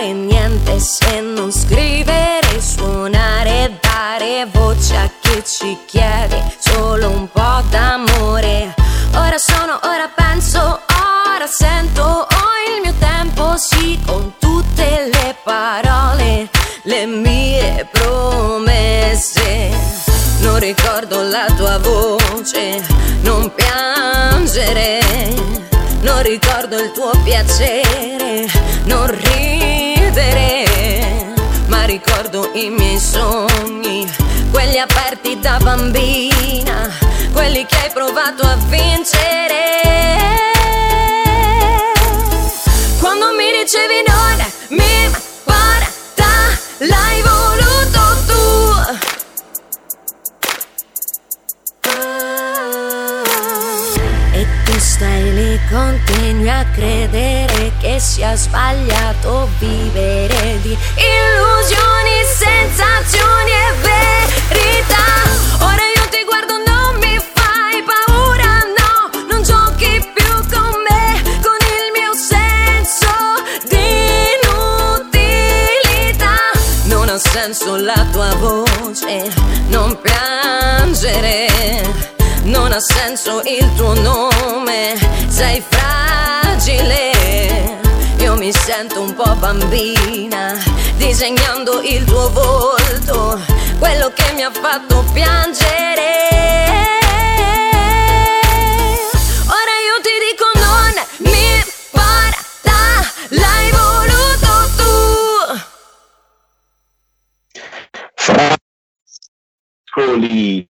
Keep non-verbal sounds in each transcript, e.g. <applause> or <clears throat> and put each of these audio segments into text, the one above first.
fare niente se non scrivere, suonare, dare voce a chi ci chiede solo un po' d'amore. Ora sono, ora penso, ora sento, ho il mio tempo, sì, con tutte le parole, le mie promesse. Non ricordo la tua voce, non piangere, non ricordo il tuo piacere solo i miei sogni, quelli aperti da bambina, quelli che hai provato a vincere. Quando mi dicevi non mi Continui a credere che sia sbagliato vivere di illusioni, sensazioni e verità. Ora io ti guardo, non mi fai paura, no, non giochi più con me, con il mio senso di inutilità. Non ha senso la tua voce, non piangere non ha senso il tuo nome, sei fragile. Io mi sento un po' bambina, disegnando il tuo volto, quello che mi ha fatto piangere. Ora io ti dico non mi parla, l'hai voluto tu. Francoli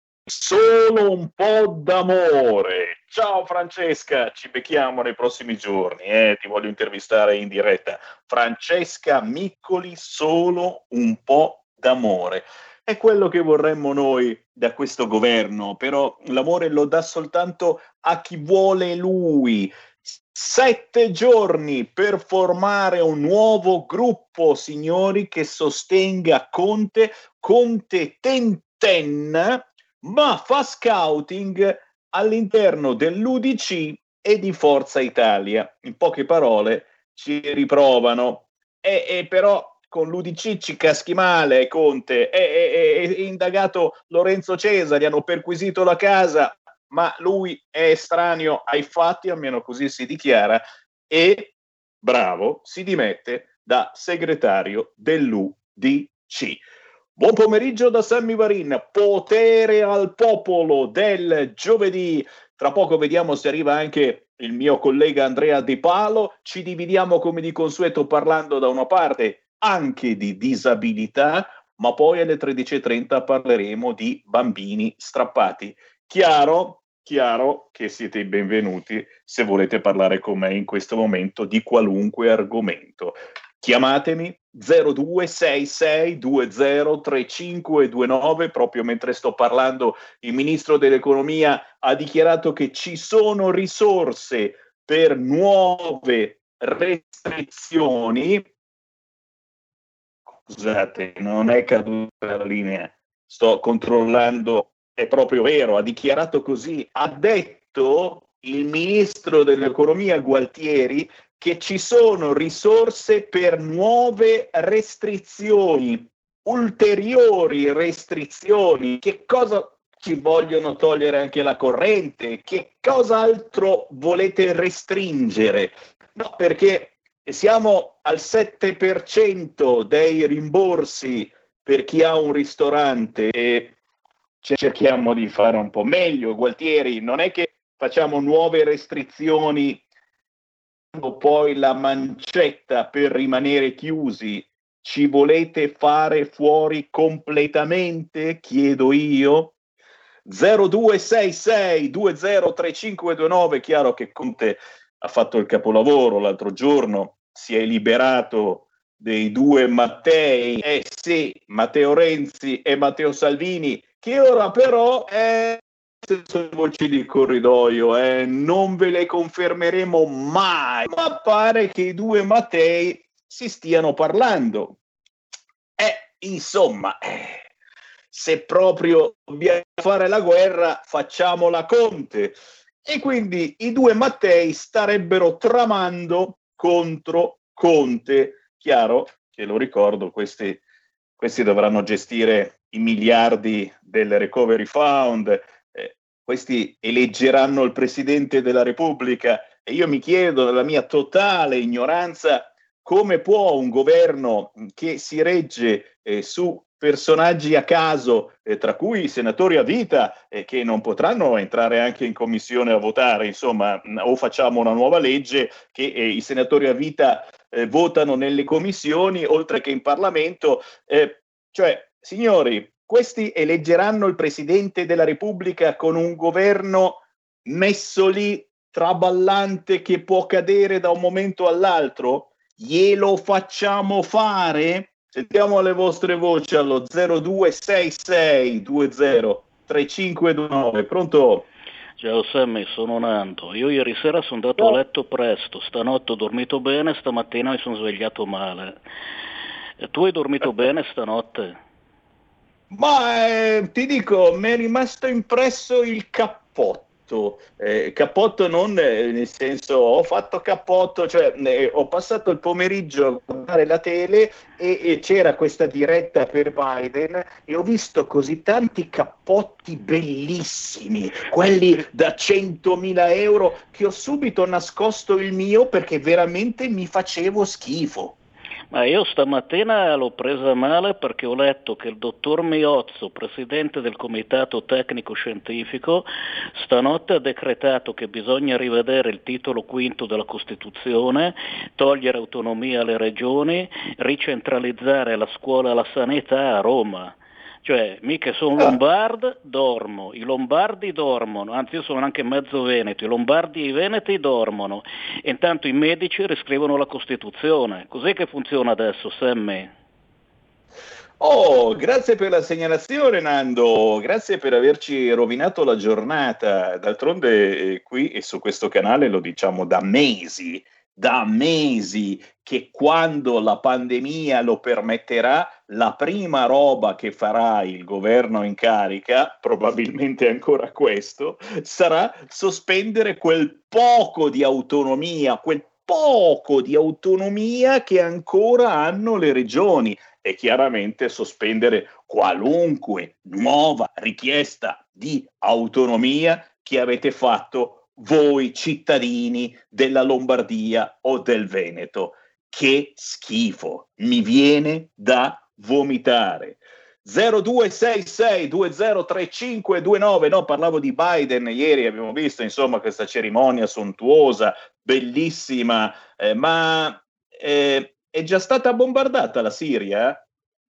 Francesca, ci becchiamo nei prossimi giorni, eh? ti voglio intervistare in diretta. Francesca Miccoli, solo un po' d'amore. È quello che vorremmo noi da questo governo, però l'amore lo dà soltanto a chi vuole lui. Sette giorni per formare un nuovo gruppo, signori, che sostenga Conte, Conte Tenten, ma fa scouting all'interno dell'UDC e di Forza Italia. In poche parole, ci riprovano. E, e però con l'UDC ci caschi male, Conte. È, è, è, indagato Lorenzo Cesari, hanno perquisito la casa, ma lui è estraneo ai fatti, almeno così si dichiara, e, bravo, si dimette da segretario dell'UDC. Buon pomeriggio da Sammy Varin, potere al popolo del giovedì. Tra poco vediamo se arriva anche il mio collega Andrea De Palo. Ci dividiamo come di consueto parlando da una parte anche di disabilità, ma poi alle 13.30 parleremo di bambini strappati. Chiaro? Chiaro che siete i benvenuti se volete parlare con me in questo momento di qualunque argomento. Chiamatemi 0266203529 proprio mentre sto parlando il ministro dell'economia ha dichiarato che ci sono risorse per nuove restrizioni. Scusate non è caduta la linea sto controllando, è proprio vero, ha dichiarato così, ha detto il ministro dell'economia Gualtieri che ci sono risorse per nuove restrizioni, ulteriori restrizioni. Che cosa ci vogliono togliere anche la corrente? Che cosa altro volete restringere? No, perché siamo al 7% dei rimborsi per chi ha un ristorante e cerchiamo di fare un po' meglio. Gualtieri, non è che facciamo nuove restrizioni poi la mancetta per rimanere chiusi ci volete fare fuori completamente? Chiedo io. 0266 203529, chiaro che Conte ha fatto il capolavoro l'altro giorno, si è liberato dei due Mattei, eh sì, Matteo Renzi e Matteo Salvini, che ora però è sono voci di corridoio, eh, non ve le confermeremo mai, ma pare che i due Mattei si stiano parlando. Eh, insomma, eh, se proprio dobbiamo fare la guerra, facciamo la Conte. E quindi i due Mattei starebbero tramando contro Conte. Chiaro che lo ricordo, questi, questi dovranno gestire i miliardi del recovery fund, questi eleggeranno il Presidente della Repubblica e io mi chiedo, nella mia totale ignoranza, come può un governo che si regge eh, su personaggi a caso, eh, tra cui i senatori a vita, eh, che non potranno entrare anche in commissione a votare, insomma, o facciamo una nuova legge che eh, i senatori a vita eh, votano nelle commissioni, oltre che in Parlamento. Eh, cioè, signori, questi eleggeranno il Presidente della Repubblica con un governo messo lì traballante che può cadere da un momento all'altro? Glielo facciamo fare? Sentiamo le vostre voci allo 0266203529. Pronto? Ciao Sammy, sono Nando. Io ieri sera sono andato a letto presto, stanotte ho dormito bene, stamattina mi sono svegliato male. E tu hai dormito <laughs> bene stanotte? Ma eh, ti dico, mi è rimasto impresso il cappotto eh, cappotto non eh, nel senso ho fatto cappotto, cioè eh, ho passato il pomeriggio a guardare la tele e, e, c'era questa diretta per Biden e ho visto così tanti cappotti bellissimi, quelli da 100.000 euro, che ho subito nascosto il mio perché veramente mi facevo schifo. Ma io stamattina l'ho presa male perché ho letto che il dottor Miozzo, presidente del comitato tecnico scientifico, stanotte ha decretato che bisogna rivedere il titolo quinto della Costituzione, togliere autonomia alle regioni, ricentralizzare la scuola e la sanità a Roma. Cioè, mica sono ah. lombardo, dormo, i lombardi dormono, anzi io sono anche mezzo veneto, i lombardi e i veneti dormono, e intanto i medici riscrivono la Costituzione. Cos'è che funziona adesso, Sammy? Oh, grazie per la segnalazione Nando, grazie per averci rovinato la giornata. D'altronde eh, qui e su questo canale lo diciamo da mesi da mesi che quando la pandemia lo permetterà, la prima roba che farà il governo in carica, probabilmente ancora questo, sarà sospendere quel poco di autonomia, quel poco di autonomia che ancora hanno le regioni e chiaramente sospendere qualunque nuova richiesta di autonomia che avete fatto voi cittadini della Lombardia o del Veneto. Che schifo, mi viene da vomitare. 0266203529, no, parlavo di Biden ieri, abbiamo visto insomma questa cerimonia sontuosa, bellissima, eh, ma eh, è già stata bombardata la Siria?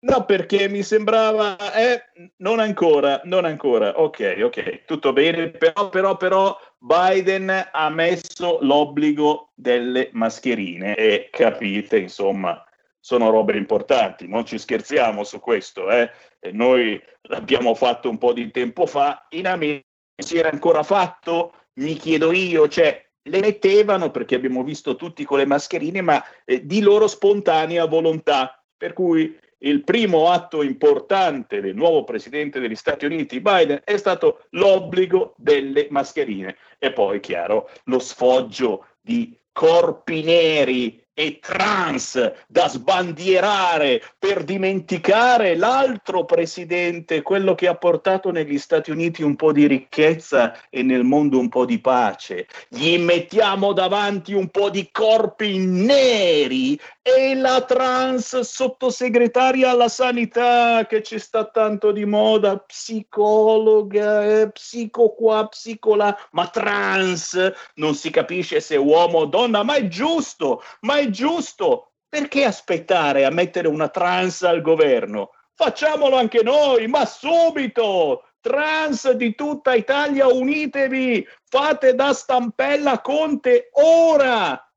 No, perché mi sembrava, eh, non ancora, non ancora. Ok, ok, tutto bene, però, però, però Biden ha messo l'obbligo delle mascherine e capite, insomma, sono robe importanti, non ci scherziamo su questo, eh. Noi l'abbiamo fatto un po' di tempo fa, in America si era ancora fatto, mi chiedo io, cioè le mettevano perché abbiamo visto tutti con le mascherine, ma eh, di loro spontanea volontà, per cui il primo atto importante del nuovo presidente degli Stati Uniti, Biden, è stato l'obbligo delle mascherine. E poi, chiaro, lo sfoggio di corpi neri e trans da sbandierare per dimenticare l'altro presidente, quello che ha portato negli Stati Uniti un po' di ricchezza e nel mondo un po' di pace. Gli mettiamo davanti un po' di corpi neri e la trans sottosegretaria alla sanità che ci sta tanto di moda, psicologa, eh, psico qua, psico là, ma trans non si capisce se uomo o donna, ma è giusto, ma è giusto. Perché aspettare a mettere una trans al governo? Facciamolo anche noi, ma subito! Trans di tutta Italia, unitevi! Fate da stampella Conte ora!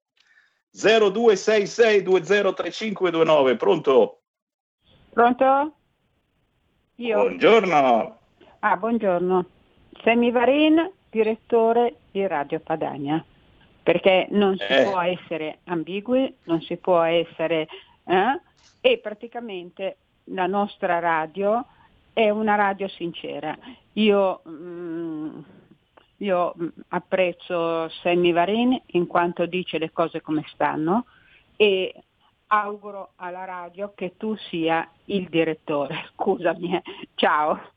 0266203529, pronto? Pronto? Io? Buongiorno. Ah, buongiorno. Semi Varin, direttore di Radio Padania perché non si eh. può essere ambigui, non si può essere... Eh? e praticamente la nostra radio è una radio sincera. Io, mm, io mm, apprezzo Sammy Varin in quanto dice le cose come stanno e auguro alla radio che tu sia il direttore. <laughs> Scusami, eh. ciao.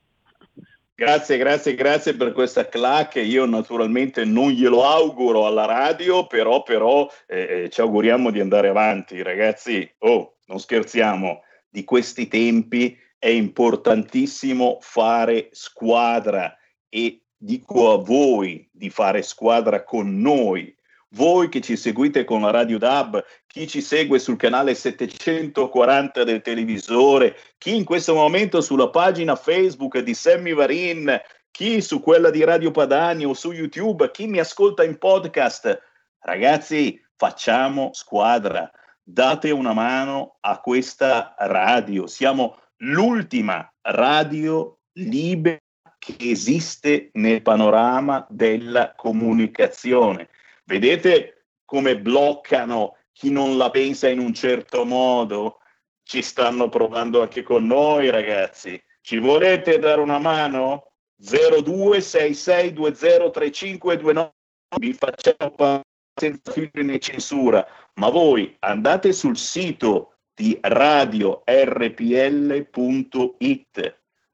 Grazie, grazie, grazie per questa clac. Io naturalmente non glielo auguro alla radio, però, però eh, eh, ci auguriamo di andare avanti. Ragazzi, oh, non scherziamo, di questi tempi è importantissimo fare squadra e dico a voi di fare squadra con noi, voi che ci seguite con la Radio DAB, chi ci segue sul canale 740 del televisore, chi in questo momento sulla pagina Facebook di Sammy Varin, chi su quella di Radio Padani o su YouTube, chi mi ascolta in podcast. Ragazzi, facciamo squadra, date una mano a questa radio. Siamo l'ultima radio libera che esiste nel panorama della comunicazione. Vedete come bloccano chi non la pensa in un certo modo? Ci stanno provando anche con noi, ragazzi. Ci volete dare una mano? 0266203529 vi facciamo senza filtri né censura, ma voi andate sul sito di radio rpl.it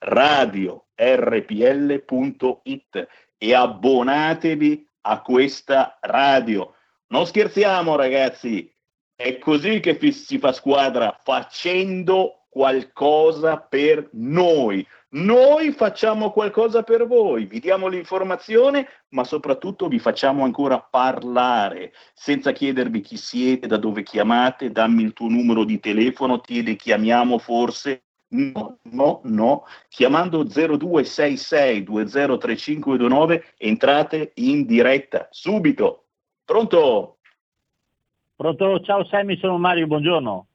radio rpl.it e abbonatevi a questa radio. Non scherziamo ragazzi, è così che si fa squadra facendo qualcosa per noi. Noi facciamo qualcosa per voi, vi diamo l'informazione, ma soprattutto vi facciamo ancora parlare, senza chiedervi chi siete, da dove chiamate, dammi il tuo numero di telefono, ti chiamiamo forse No, no, no. Chiamando 0266203529 entrate in diretta subito. Pronto? Pronto? Ciao Sammy, sono Mario, buongiorno.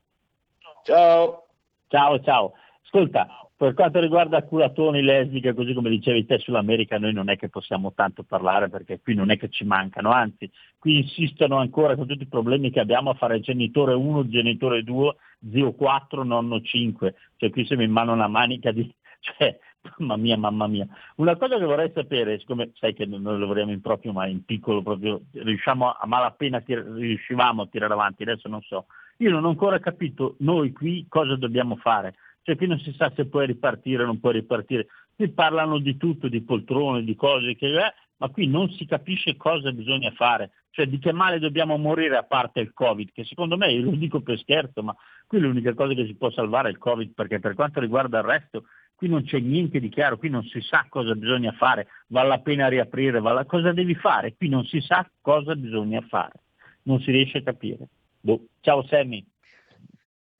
Ciao. Ciao, ciao. Ascolta, per quanto riguarda curatoni, lesbiche, così come dicevi te sull'America, noi non è che possiamo tanto parlare perché qui non è che ci mancano, anzi, qui insistono ancora con tutti i problemi che abbiamo a fare genitore 1, genitore 2, zio 4, nonno 5, cioè qui siamo in mano una manica di... <laughs> Cioè, mamma mia, mamma mia. Una cosa che vorrei sapere, siccome sai che noi lavoriamo in proprio, ma in piccolo proprio, riusciamo a malapena, tir- riuscivamo a tirare avanti, adesso non so. Io non ho ancora capito noi qui cosa dobbiamo fare cioè qui non si sa se puoi ripartire o non puoi ripartire. Qui parlano di tutto, di poltrone, di cose, che, eh, ma qui non si capisce cosa bisogna fare, cioè di che male dobbiamo morire a parte il Covid, che secondo me, io lo dico per scherzo, ma qui l'unica cosa che si può salvare è il Covid, perché per quanto riguarda il resto, qui non c'è niente di chiaro, qui non si sa cosa bisogna fare, vale la pena riaprire, vale... cosa devi fare, qui non si sa cosa bisogna fare, non si riesce a capire. Boh. Ciao Sammy.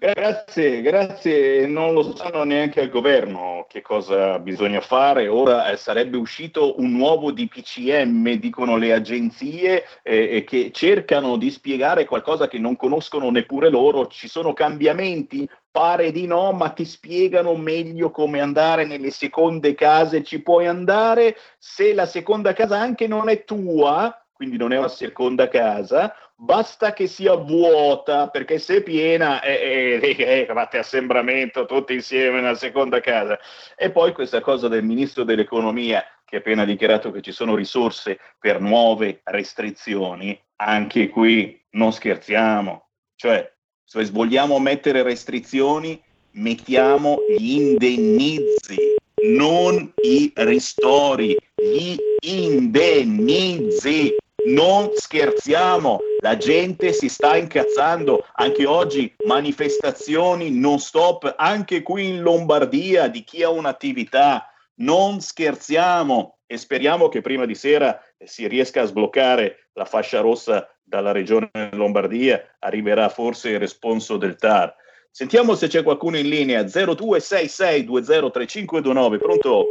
Grazie, grazie. Non lo sanno neanche al governo che cosa bisogna fare. Ora eh, sarebbe uscito un nuovo DPCM, dicono le agenzie, eh, che cercano di spiegare qualcosa che non conoscono neppure loro. Ci sono cambiamenti? Pare di no, ma ti spiegano meglio come andare nelle seconde case. Ci puoi andare se la seconda casa anche non è tua, quindi non è una seconda casa, basta che sia vuota, perché se è piena eh, eh, eh, fate assembramento tutti insieme nella seconda casa. E poi questa cosa del ministro dell'economia che ha appena dichiarato che ci sono risorse per nuove restrizioni, anche qui non scherziamo, cioè se vogliamo mettere restrizioni mettiamo gli indennizi, non i ristori, gli indennizi. Non scherziamo, la gente si sta incazzando, anche oggi manifestazioni non stop, anche qui in Lombardia di chi ha un'attività, non scherziamo e speriamo che prima di sera si riesca a sbloccare la fascia rossa dalla regione Lombardia, arriverà forse il responso del TAR. Sentiamo se c'è qualcuno in linea. 0266203529, pronto?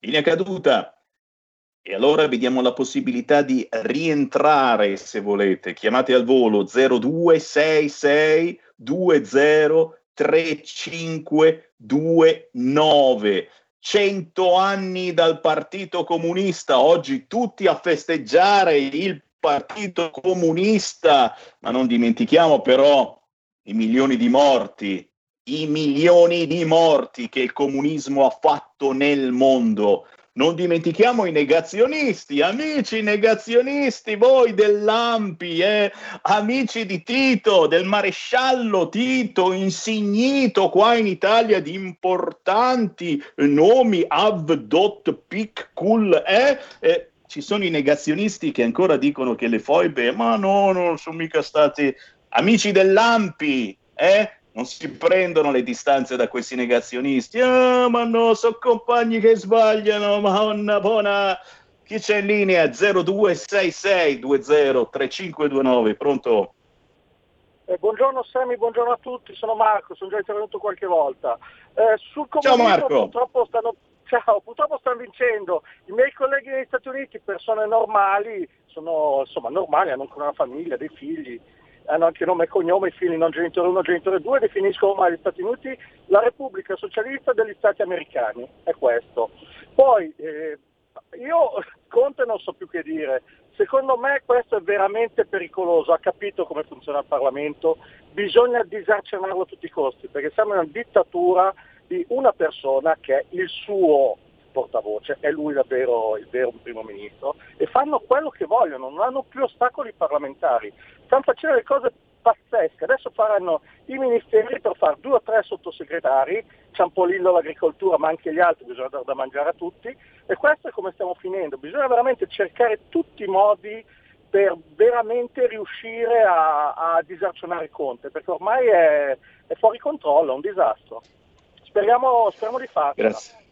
Linea caduta. E allora vediamo la possibilità di rientrare se volete. Chiamate al volo 0266203529. 100 anni dal Partito Comunista, oggi tutti a festeggiare il Partito Comunista, ma non dimentichiamo però i milioni di morti, i milioni di morti che il comunismo ha fatto nel mondo. Non dimentichiamo i negazionisti, amici negazionisti, voi dell'Ampi, eh? amici di Tito, del maresciallo Tito, insignito qua in Italia di importanti nomi, Av, Dot, Pic, Kul, eh? eh ci sono i negazionisti che ancora dicono che le foibe, ma no, non sono mica stati amici dell'Ampi, eh? Non si prendono le distanze da questi negazionisti. Ah, ma no, sono compagni che sbagliano, madonna buona. Chi c'è in linea? 0266203529, pronto? Eh, buongiorno Semi, buongiorno a tutti, sono Marco, sono già intervenuto qualche volta. Eh, Ciao Marco! Purtroppo stanno Ciao, purtroppo stanno vincendo. I miei colleghi negli Stati Uniti, persone normali, sono insomma normali, hanno ancora una famiglia, dei figli, hanno anche nome e cognome, i figli non genitore 1, genitore 2, definiscono ormai gli Stati Uniti la Repubblica Socialista degli Stati Americani. È questo. Poi eh, io Conte non so più che dire. Secondo me questo è veramente pericoloso, ha capito come funziona il Parlamento, bisogna disarcenarlo a tutti i costi, perché siamo in una dittatura di una persona che è il suo portavoce, è lui davvero il vero primo ministro, e fanno quello che vogliono, non hanno più ostacoli parlamentari, stanno facendo le cose pazzesche, adesso faranno i ministeri per fare due o tre sottosegretari, Ciampolillo l'agricoltura ma anche gli altri, bisogna dare da mangiare a tutti, e questo è come stiamo finendo, bisogna veramente cercare tutti i modi per veramente riuscire a, a disarcionare Conte, perché ormai è, è fuori controllo, è un disastro. Speriamo, speriamo di farlo. Grazie.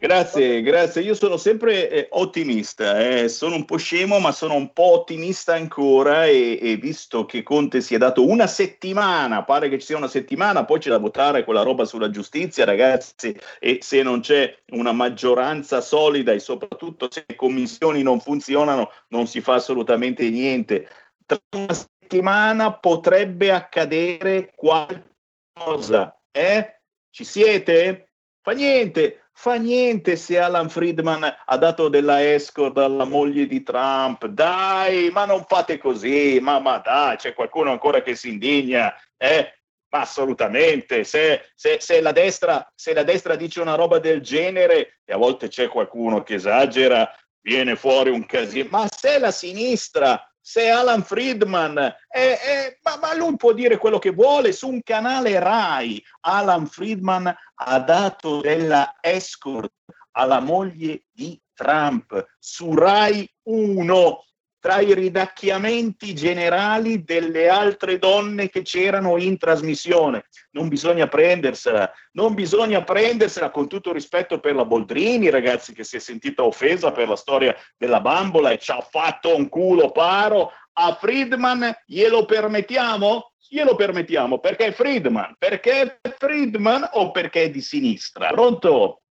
Grazie, grazie. Io sono sempre eh, ottimista, eh. sono un po' scemo, ma sono un po' ottimista ancora e, e, visto che Conte si è dato una settimana, pare che ci sia una settimana, poi c'è da votare quella roba sulla giustizia, ragazzi, e se non c'è una maggioranza solida e soprattutto se le commissioni non funzionano, non si fa assolutamente niente. Tra una settimana potrebbe accadere qualcosa, eh? Ci siete? Fa niente, fa niente se Alan Friedman ha dato della escort alla moglie di Trump. Dai, ma non fate così, ma, ma dai, c'è qualcuno ancora che si indigna, eh? Ma assolutamente, se, se, se, la destra, se la destra dice una roba del genere, e a volte c'è qualcuno che esagera, viene fuori un casino, ma se la sinistra se Alan Friedman, eh, eh, ma, ma, lui può dire quello che vuole su un canale RAI. Alan Friedman ha dato della escort alla moglie di Trump su RAI 1 tra i ridacchiamenti generali delle altre donne che c'erano in trasmissione. Non bisogna prendersela, non bisogna prendersela con tutto rispetto per la Boldrini, ragazzi, che si è sentita offesa per la storia della bambola e ci ha fatto un culo paro. A Friedman glielo permettiamo? Glielo permettiamo perché è Friedman. Perché è Friedman o perché è di sinistra? Pronto?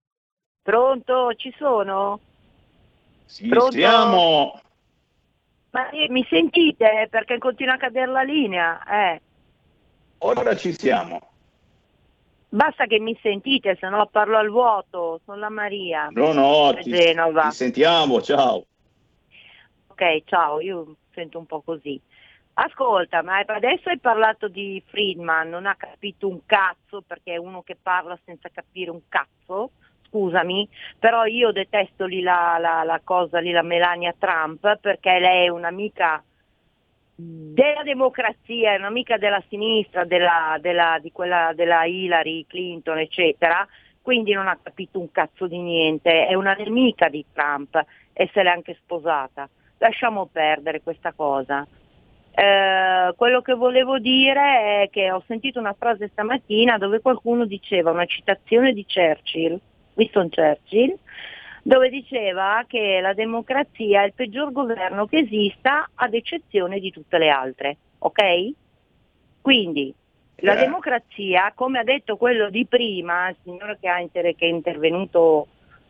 Pronto, ci sono? Sì, Pronto? siamo. Ma mi sentite? Perché continua a cadere la linea. Eh. Ora ci siamo. Basta che mi sentite, se no parlo al vuoto. Sono la Maria. No, no, ti, ti, sentiamo, ciao. ok, ciao, io sento un po' così. Ascolta, ma adesso hai parlato di Friedman, non ha capito un cazzo perché è uno che parla senza capire un cazzo, scusami, però io detesto lì la, la, la cosa, lì la Melania Trump perché lei è un'amica della democrazia, è un'amica della sinistra, della, della, di quella della Hillary Clinton, eccetera, quindi non ha capito un cazzo di niente, è una nemica di Trump e se l'è anche sposata. Lasciamo perdere questa cosa. Eh, quello che volevo dire è che ho sentito una frase stamattina dove qualcuno diceva una citazione di Churchill, Winston Churchill, dove diceva che la democrazia è il peggior governo che esista ad eccezione di tutte le altre. Ok? Quindi la eh. democrazia, come ha detto quello di prima, il signore che, ha inter- che è intervenuto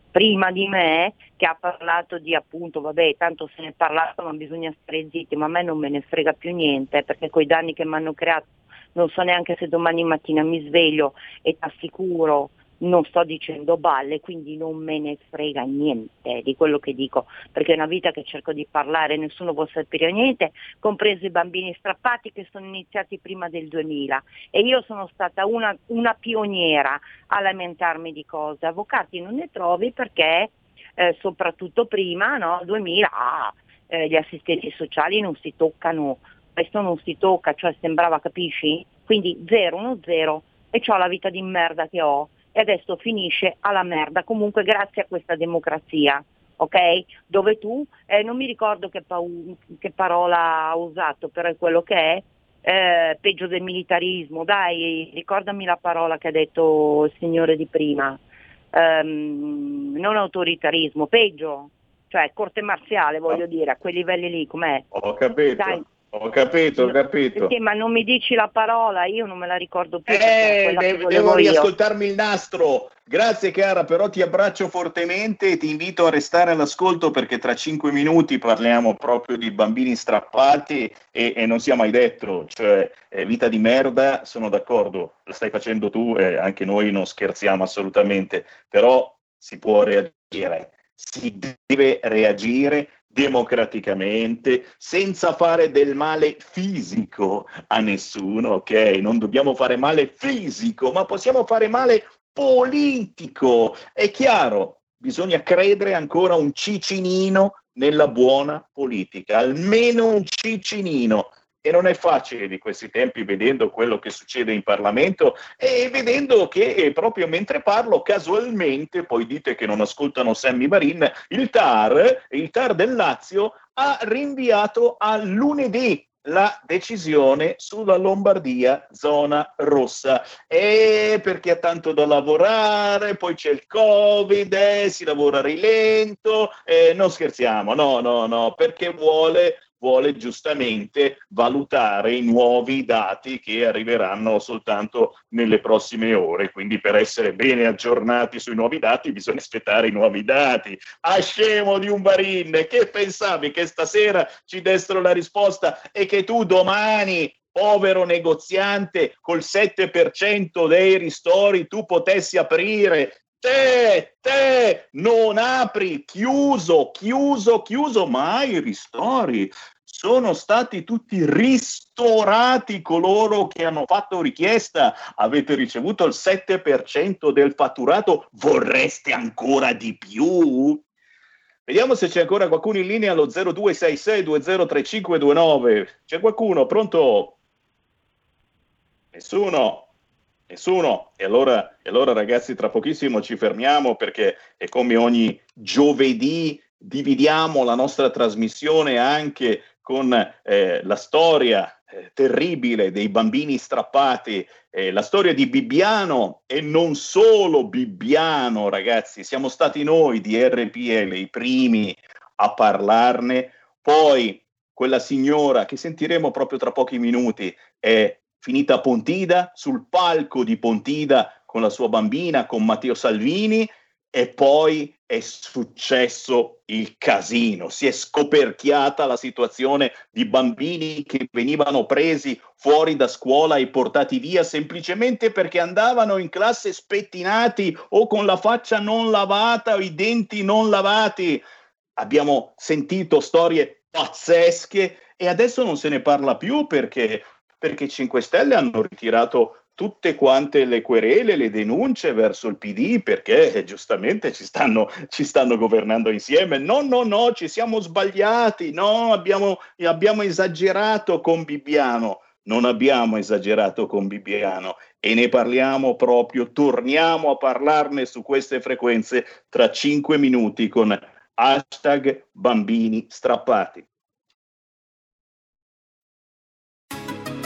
prima di me, che ha parlato di appunto, vabbè, tanto se ne è parlato ma bisogna stare zitti, ma a me non me ne frega più niente, perché con i danni che mi hanno creato non so neanche se domani mattina mi sveglio e ti assicuro non sto dicendo balle, quindi non me ne frega niente di quello che dico, perché è una vita che cerco di parlare, nessuno vuole sapere niente, compreso i bambini strappati che sono iniziati prima del 2000 e io sono stata una, una pioniera a lamentarmi di cose, avvocati non ne trovi perché eh, soprattutto prima, no, 2000, ah, eh, gli assistenti sociali non si toccano, questo non si tocca, cioè sembrava, capisci? Quindi zero, uno zero e ho la vita di merda che ho e adesso finisce alla merda, comunque grazie a questa democrazia. ok? Dove tu, eh, non mi ricordo che, pa- che, parola ha usato, però è quello che è, eh, peggio del militarismo, dai, ricordami la parola che ha detto il signore di prima, um, non autoritarismo, peggio, cioè corte marziale voglio oh. dire, a quei livelli lì, com'è? Ho capito. Dai, ho capito, ho capito. Sì, ma non mi dici la parola, io non me la ricordo più. Eh, devo, devo riascoltarmi il nastro. Grazie cara, però ti abbraccio fortemente e ti invito a restare all'ascolto perché tra cinque minuti parliamo proprio di bambini strappati e, e non sia mai detto, cioè eh, vita di merda, sono d'accordo, la stai facendo tu e anche noi non scherziamo assolutamente, però si può reagire, si deve reagire democraticamente, senza fare del male fisico a nessuno, ok? Non dobbiamo fare male fisico, ma possiamo fare male politico. È chiaro, bisogna credere ancora un cicinino nella buona politica, almeno un cicinino. E non è facile di questi tempi vedendo quello che succede in Parlamento e vedendo che proprio mentre parlo, casualmente, poi dite che non ascoltano Sammy Barin, il TAR, il TAR del Lazio ha rinviato a lunedì la decisione sulla Lombardia zona rossa. E perché ha tanto da lavorare poi c'è il covid eh, si lavora a rilento eh, non scherziamo no no no perché vuole vuole giustamente valutare i nuovi dati che arriveranno soltanto nelle prossime ore. Quindi per essere bene aggiornati sui nuovi dati bisogna aspettare i nuovi dati. Ah, scemo di un barin, che pensavi che stasera ci dessero la risposta e che tu domani povero negoziante col 7% dei ristori tu potessi aprire te, te, non apri, chiuso, chiuso, chiuso, mai ristori. Sono stati tutti ristorati coloro che hanno fatto richiesta. Avete ricevuto il 7% del fatturato, vorreste ancora di più? Vediamo se c'è ancora qualcuno in linea allo 0266203529. C'è qualcuno? Pronto? Nessuno? Nessuno? E allora, e allora ragazzi tra pochissimo ci fermiamo perché è come ogni giovedì dividiamo la nostra trasmissione anche con eh, la storia eh, terribile dei bambini strappati, eh, la storia di Bibbiano e non solo Bibbiano, ragazzi, siamo stati noi di RPL i primi a parlarne, poi quella signora che sentiremo proprio tra pochi minuti è finita a Pontida, sul palco di Pontida con la sua bambina, con Matteo Salvini, e poi è successo il casino, si è scoperchiata la situazione di bambini che venivano presi fuori da scuola e portati via semplicemente perché andavano in classe spettinati o con la faccia non lavata o i denti non lavati. Abbiamo sentito storie pazzesche e adesso non se ne parla più perché, perché 5 Stelle hanno ritirato tutte quante le querele, le denunce verso il PD perché eh, giustamente ci stanno, ci stanno, governando insieme. No, no, no, ci siamo sbagliati, no, abbiamo, abbiamo esagerato con Bibbiano. Non abbiamo esagerato con Bibbiano e ne parliamo proprio, torniamo a parlarne su queste frequenze tra cinque minuti con hashtag bambini strappati.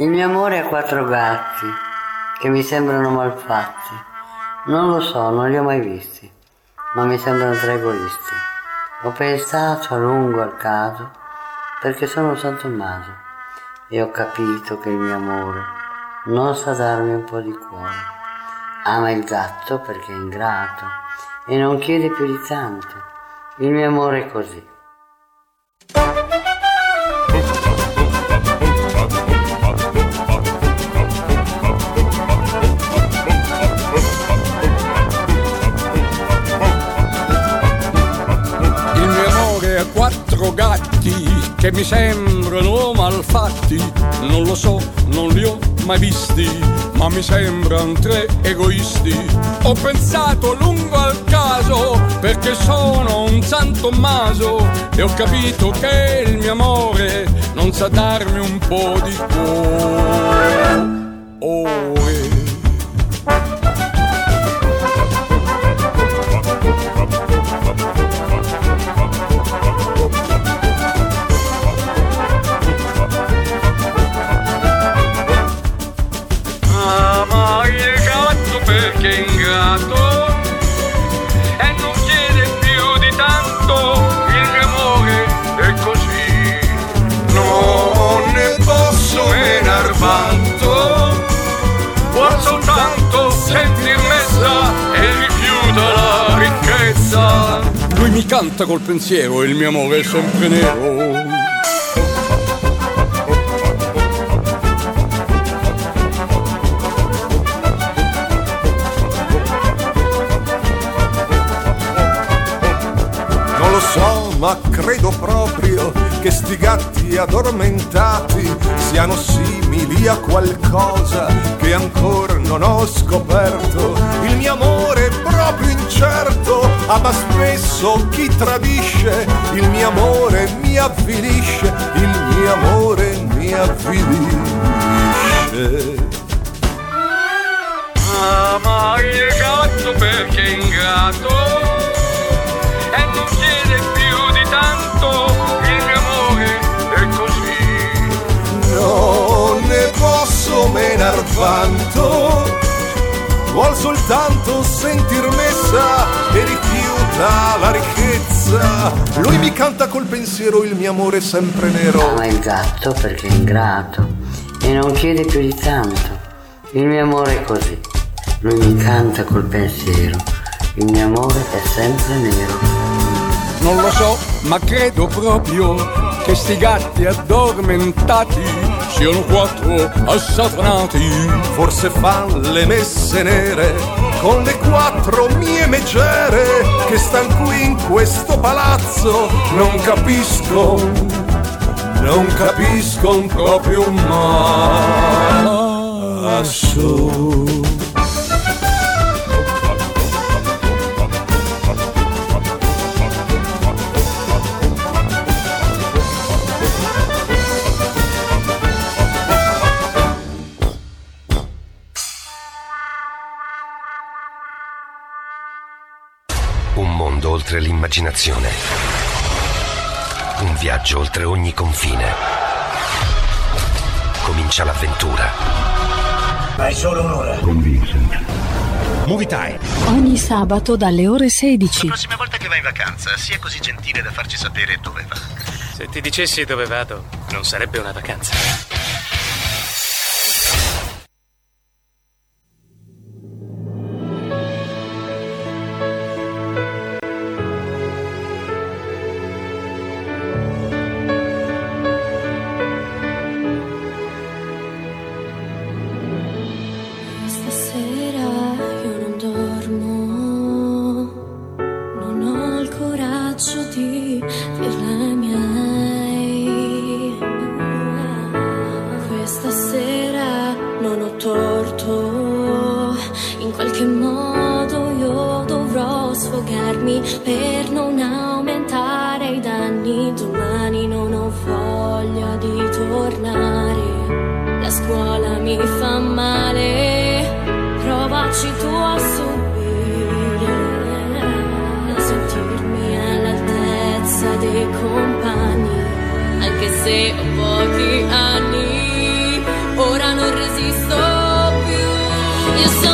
Il mio amore ha quattro gatti che mi sembrano malfatti. Non lo so, non li ho mai visti, ma mi sembrano tre egoisti. Ho pensato a lungo al caso perché sono un San Tommaso e ho capito che il mio amore non sa darmi un po' di cuore. Ama il gatto perché è ingrato e non chiede più di tanto. Il mio amore è così. Gatti che mi sembrano malfatti, non lo so, non li ho mai visti, ma mi sembrano tre egoisti. Ho pensato lungo al caso perché sono un San Tommaso e ho capito che il mio amore non sa darmi un po' di cuore. Ama ingrato e non chiede più di tanto, il mio amore è così. Non ne posso menar vanto, vuol soltanto sentir messa e rifiuta la ricchezza. Lui mi canta col pensiero il mio amore è sempre nero. Che sti gatti addormentati siano simili a qualcosa che ancora non ho scoperto. Il mio amore è proprio incerto, ama spesso chi tradisce. Il mio amore mi avvilisce, il mio amore mi avvilisce. Ama il gatto perché ingrato Non ne posso menar vanto, vuol soltanto sentir messa e rifiuta la ricchezza. Lui mi canta col pensiero il mio amore sempre nero. Ama il gatto perché è ingrato e non chiede più di tanto. Il mio amore è così. Lui mi canta col pensiero. Il mio amore è sempre nero. Non lo so, ma credo proprio che sti gatti addormentati siano quattro assatanati. Forse fan le messe nere con le quattro mie megere che stan qui in questo palazzo. Non capisco, non capisco proprio mai. Oltre l'immaginazione. Un viaggio oltre ogni confine. Comincia l'avventura. Hai solo un'ora. Con Vincent. Movie time. Ogni sabato dalle ore 16. La prossima volta che vai in vacanza, sia così gentile da farci sapere dove va. Se ti dicessi dove vado, non sarebbe una vacanza. Io sono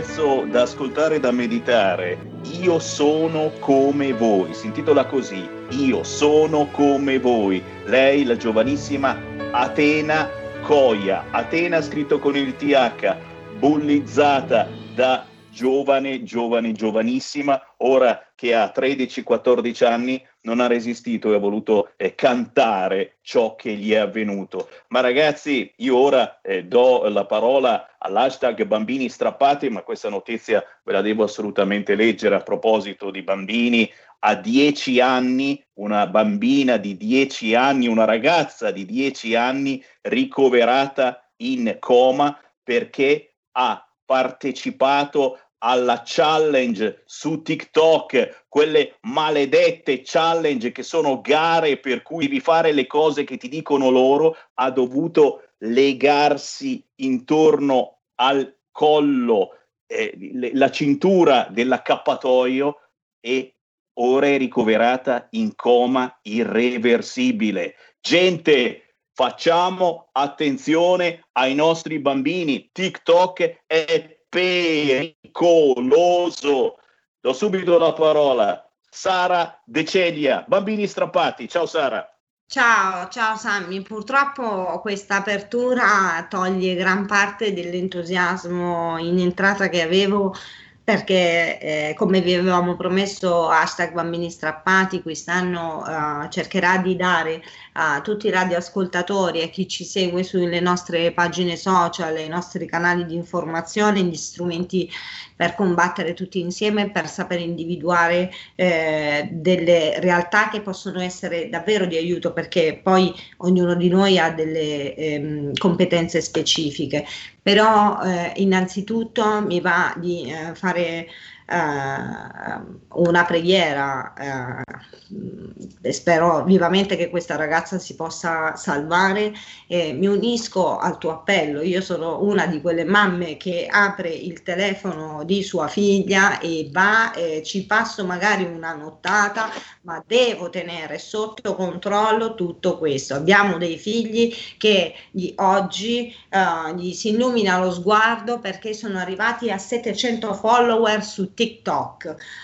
pezzo da ascoltare e da meditare. Io sono come voi. Si intitola così. Io sono come voi. Lei, la giovanissima Atena Coia. Atena scritto con il TH, bullizzata da giovane, giovane, giovanissima, ora che ha 13-14 anni, non ha resistito e ha voluto eh, cantare ciò che gli è avvenuto. Ma ragazzi, io ora eh, do la parola all'hashtag bambini strappati, ma questa notizia ve la devo assolutamente leggere a proposito di bambini. A 10 anni, una bambina di 10 anni, una ragazza di 10 anni ricoverata in coma perché ha partecipato alla challenge su TikTok, quelle maledette challenge che sono gare per cui devi fare le cose che ti dicono loro, ha dovuto legarsi intorno al collo eh, la cintura dell'accappatoio e ora è ricoverata in coma irreversibile. Gente, Facciamo attenzione ai nostri bambini. TikTok è pericoloso. Do subito la parola. Sara De Celia, bambini strappati. Ciao Sara. Ciao, ciao Sammy. Purtroppo questa apertura toglie gran parte dell'entusiasmo in entrata che avevo perché eh, come vi avevamo promesso hashtag bambini strappati quest'anno uh, cercherà di dare a tutti i radioascoltatori e a chi ci segue sulle nostre pagine social, i nostri canali di informazione, gli strumenti per combattere tutti insieme, per saper individuare eh, delle realtà che possono essere davvero di aiuto perché poi ognuno di noi ha delle ehm, competenze specifiche. Però eh, innanzitutto mi va di eh, fare una preghiera eh, spero vivamente che questa ragazza si possa salvare eh, mi unisco al tuo appello io sono una di quelle mamme che apre il telefono di sua figlia e va eh, ci passo magari una nottata ma devo tenere sotto controllo tutto questo abbiamo dei figli che gli, oggi uh, gli si illumina lo sguardo perché sono arrivati a 700 follower su TikTok.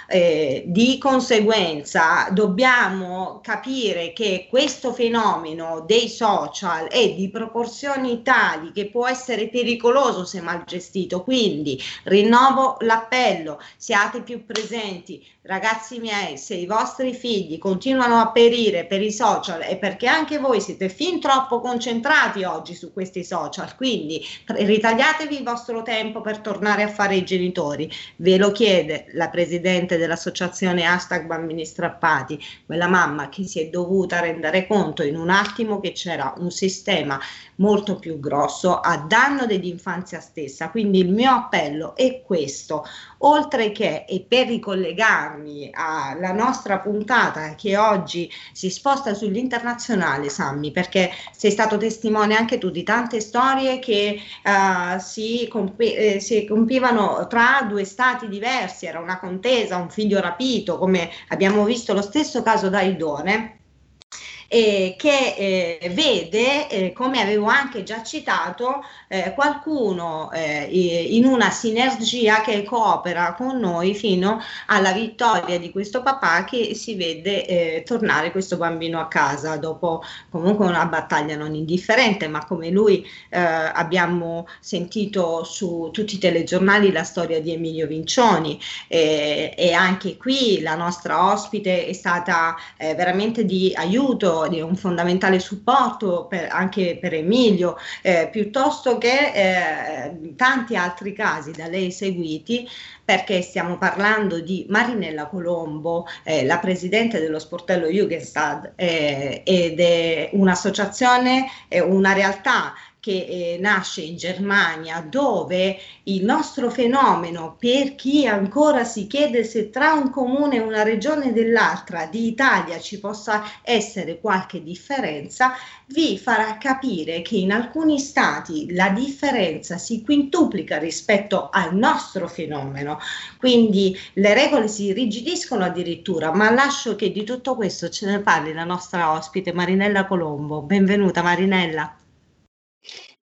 Eh, di conseguenza dobbiamo capire che questo fenomeno dei social è di proporzioni tali che può essere pericoloso se mal gestito. Quindi rinnovo l'appello, siate più presenti. Ragazzi miei, se i vostri figli continuano a perire per i social è perché anche voi siete fin troppo concentrati oggi su questi social, quindi ritagliatevi il vostro tempo per tornare a fare i genitori. Ve lo chiede la presidente dell'associazione hashtag bambini strappati, quella mamma che si è dovuta rendere conto in un attimo che c'era un sistema molto più grosso a danno dell'infanzia stessa. Quindi il mio appello è questo, oltre che e per ricollegarmi alla nostra puntata che oggi si sposta sull'internazionale, Sammy, perché sei stato testimone anche tu di tante storie che uh, si, compi- eh, si compivano tra due stati diversi, era una contesa, un figlio rapito, come abbiamo visto lo stesso caso da Idone eh, che eh, vede, eh, come avevo anche già citato, eh, qualcuno eh, in una sinergia che coopera con noi fino alla vittoria di questo papà che si vede eh, tornare questo bambino a casa dopo comunque una battaglia non indifferente, ma come lui abbiamo sentito su tutti i telegiornali la storia di Emilio Vincioni e anche qui la nostra ospite è stata veramente di aiuto di un fondamentale supporto per, anche per Emilio, eh, piuttosto che eh, tanti altri casi da lei seguiti, perché stiamo parlando di Marinella Colombo, eh, la presidente dello sportello Jugendstad, eh, ed è un'associazione, una realtà che eh, nasce in Germania, dove il nostro fenomeno, per chi ancora si chiede se tra un comune e una regione dell'altra di Italia ci possa essere qualche differenza, vi farà capire che in alcuni stati la differenza si quintuplica rispetto al nostro fenomeno. Quindi le regole si rigidiscono addirittura, ma lascio che di tutto questo ce ne parli la nostra ospite Marinella Colombo. Benvenuta Marinella.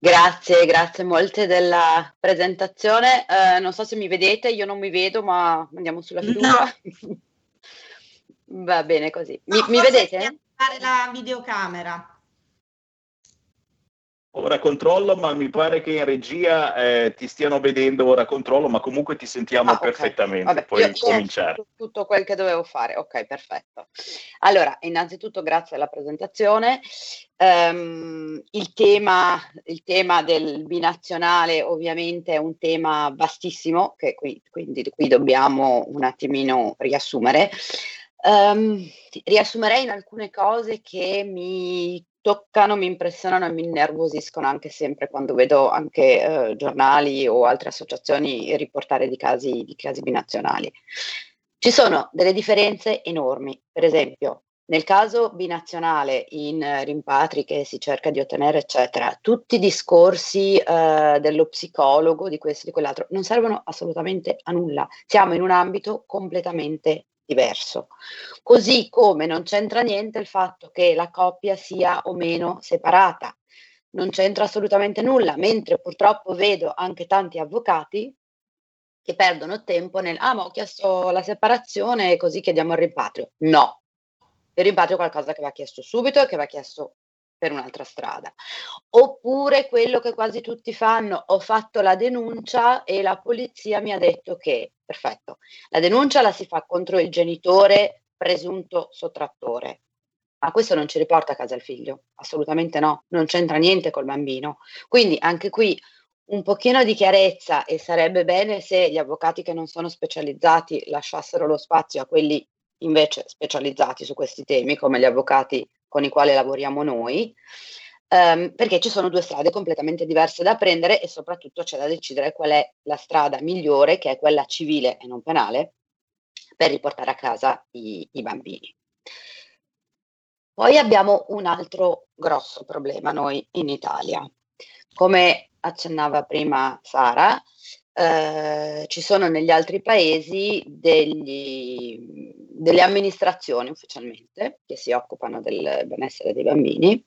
Grazie, grazie molte della presentazione. Eh, non so se mi vedete, io non mi vedo, ma andiamo sulla fiducia. No. <laughs> Va bene così. Mi, No, mi vedete? attivare la videocamera. Ora controllo, ma mi pare che in regia eh, ti stiano vedendo ora controllo, ma comunque ti sentiamo Ah, ok. perfettamente. Vabbè, Puoi io- io cominciare. fatto tutto quel che dovevo fare. Ok, perfetto. Allora, innanzitutto grazie alla presentazione. Ehm, il tema, il tema del binazionale ovviamente è un tema vastissimo che qui, quindi qui dobbiamo un attimino riassumere. Ehm, riassumerei in alcune cose che mi toccano, mi impressionano e mi innervosiscono anche sempre quando vedo anche eh, giornali o altre associazioni riportare di casi, di casi binazionali. Ci sono delle differenze enormi, per esempio nel caso binazionale in rimpatri che si cerca di ottenere, eccetera, tutti i discorsi eh, dello psicologo, di questo e di quell'altro, non servono assolutamente a nulla. Siamo in un ambito completamente diverso. Così come non c'entra niente il fatto che la coppia sia o meno separata. Non c'entra assolutamente nulla, mentre purtroppo vedo anche tanti avvocati che perdono tempo nel ah, ma ho chiesto la separazione così chiediamo il rimpatrio. No, il rimpatrio è qualcosa che va chiesto subito e che va chiesto per un'altra strada. Oppure quello che quasi tutti fanno, ho fatto la denuncia e la polizia mi ha detto che, perfetto, la denuncia la si fa contro il genitore presunto sottrattore. Ma questo non ci riporta a casa il figlio, assolutamente no, non c'entra niente col bambino. Quindi anche qui un pochino di chiarezza e sarebbe bene se gli avvocati che non sono specializzati lasciassero lo spazio a quelli invece specializzati su questi temi, come gli avvocati con i quali lavoriamo noi, ehm, perché ci sono due strade completamente diverse da prendere e soprattutto c'è da decidere qual è la strada migliore, che è quella civile e non penale, per riportare a casa i, i bambini. Poi abbiamo un altro grosso problema noi in Italia. Come accennava prima Sara, eh, ci sono negli altri paesi degli, delle amministrazioni ufficialmente che si occupano del benessere dei bambini,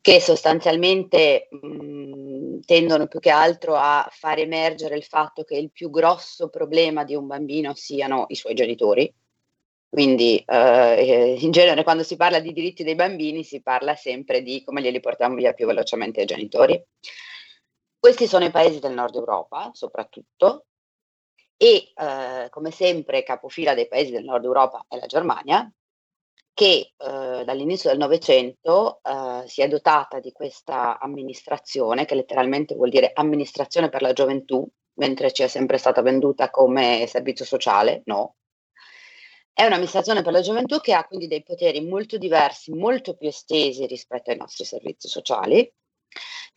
che sostanzialmente mh, tendono più che altro a far emergere il fatto che il più grosso problema di un bambino siano i suoi genitori. Quindi eh, in genere quando si parla di diritti dei bambini si parla sempre di come glieli portiamo via più velocemente ai genitori. Questi sono i paesi del nord Europa, soprattutto, e eh, come sempre capofila dei paesi del nord Europa è la Germania, che eh, dall'inizio del Novecento eh, si è dotata di questa amministrazione, che letteralmente vuol dire amministrazione per la gioventù, mentre ci è sempre stata venduta come servizio sociale, no. È un'amministrazione per la gioventù che ha quindi dei poteri molto diversi, molto più estesi rispetto ai nostri servizi sociali,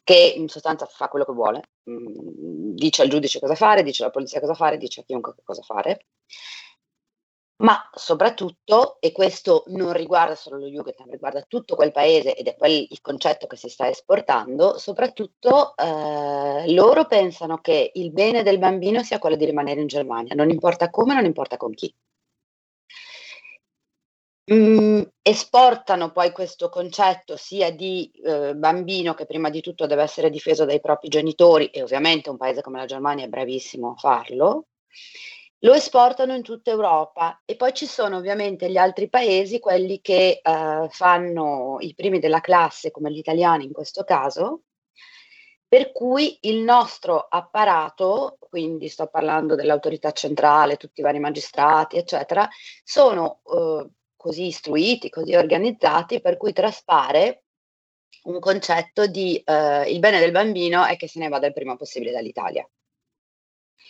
che in sostanza fa quello che vuole, mm, dice al giudice cosa fare, dice alla polizia cosa fare, dice a chiunque cosa fare. Ma soprattutto, e questo non riguarda solo lo Jugendamt, riguarda tutto quel paese ed è quel il concetto che si sta esportando, soprattutto eh, loro pensano che il bene del bambino sia quello di rimanere in Germania, non importa come, non importa con chi. Mm, esportano poi questo concetto sia di eh, bambino che prima di tutto deve essere difeso dai propri genitori e ovviamente un paese come la Germania è bravissimo a farlo, lo esportano in tutta Europa. E poi ci sono ovviamente gli altri paesi, quelli che eh, fanno i primi della classe come gli italiani in questo caso, per cui il nostro apparato, quindi sto parlando dell'autorità centrale, tutti i vari magistrati, eccetera, sono eh, così istruiti, così organizzati, per cui traspare un concetto di eh, il bene del bambino è che se ne vada il prima possibile dall'Italia.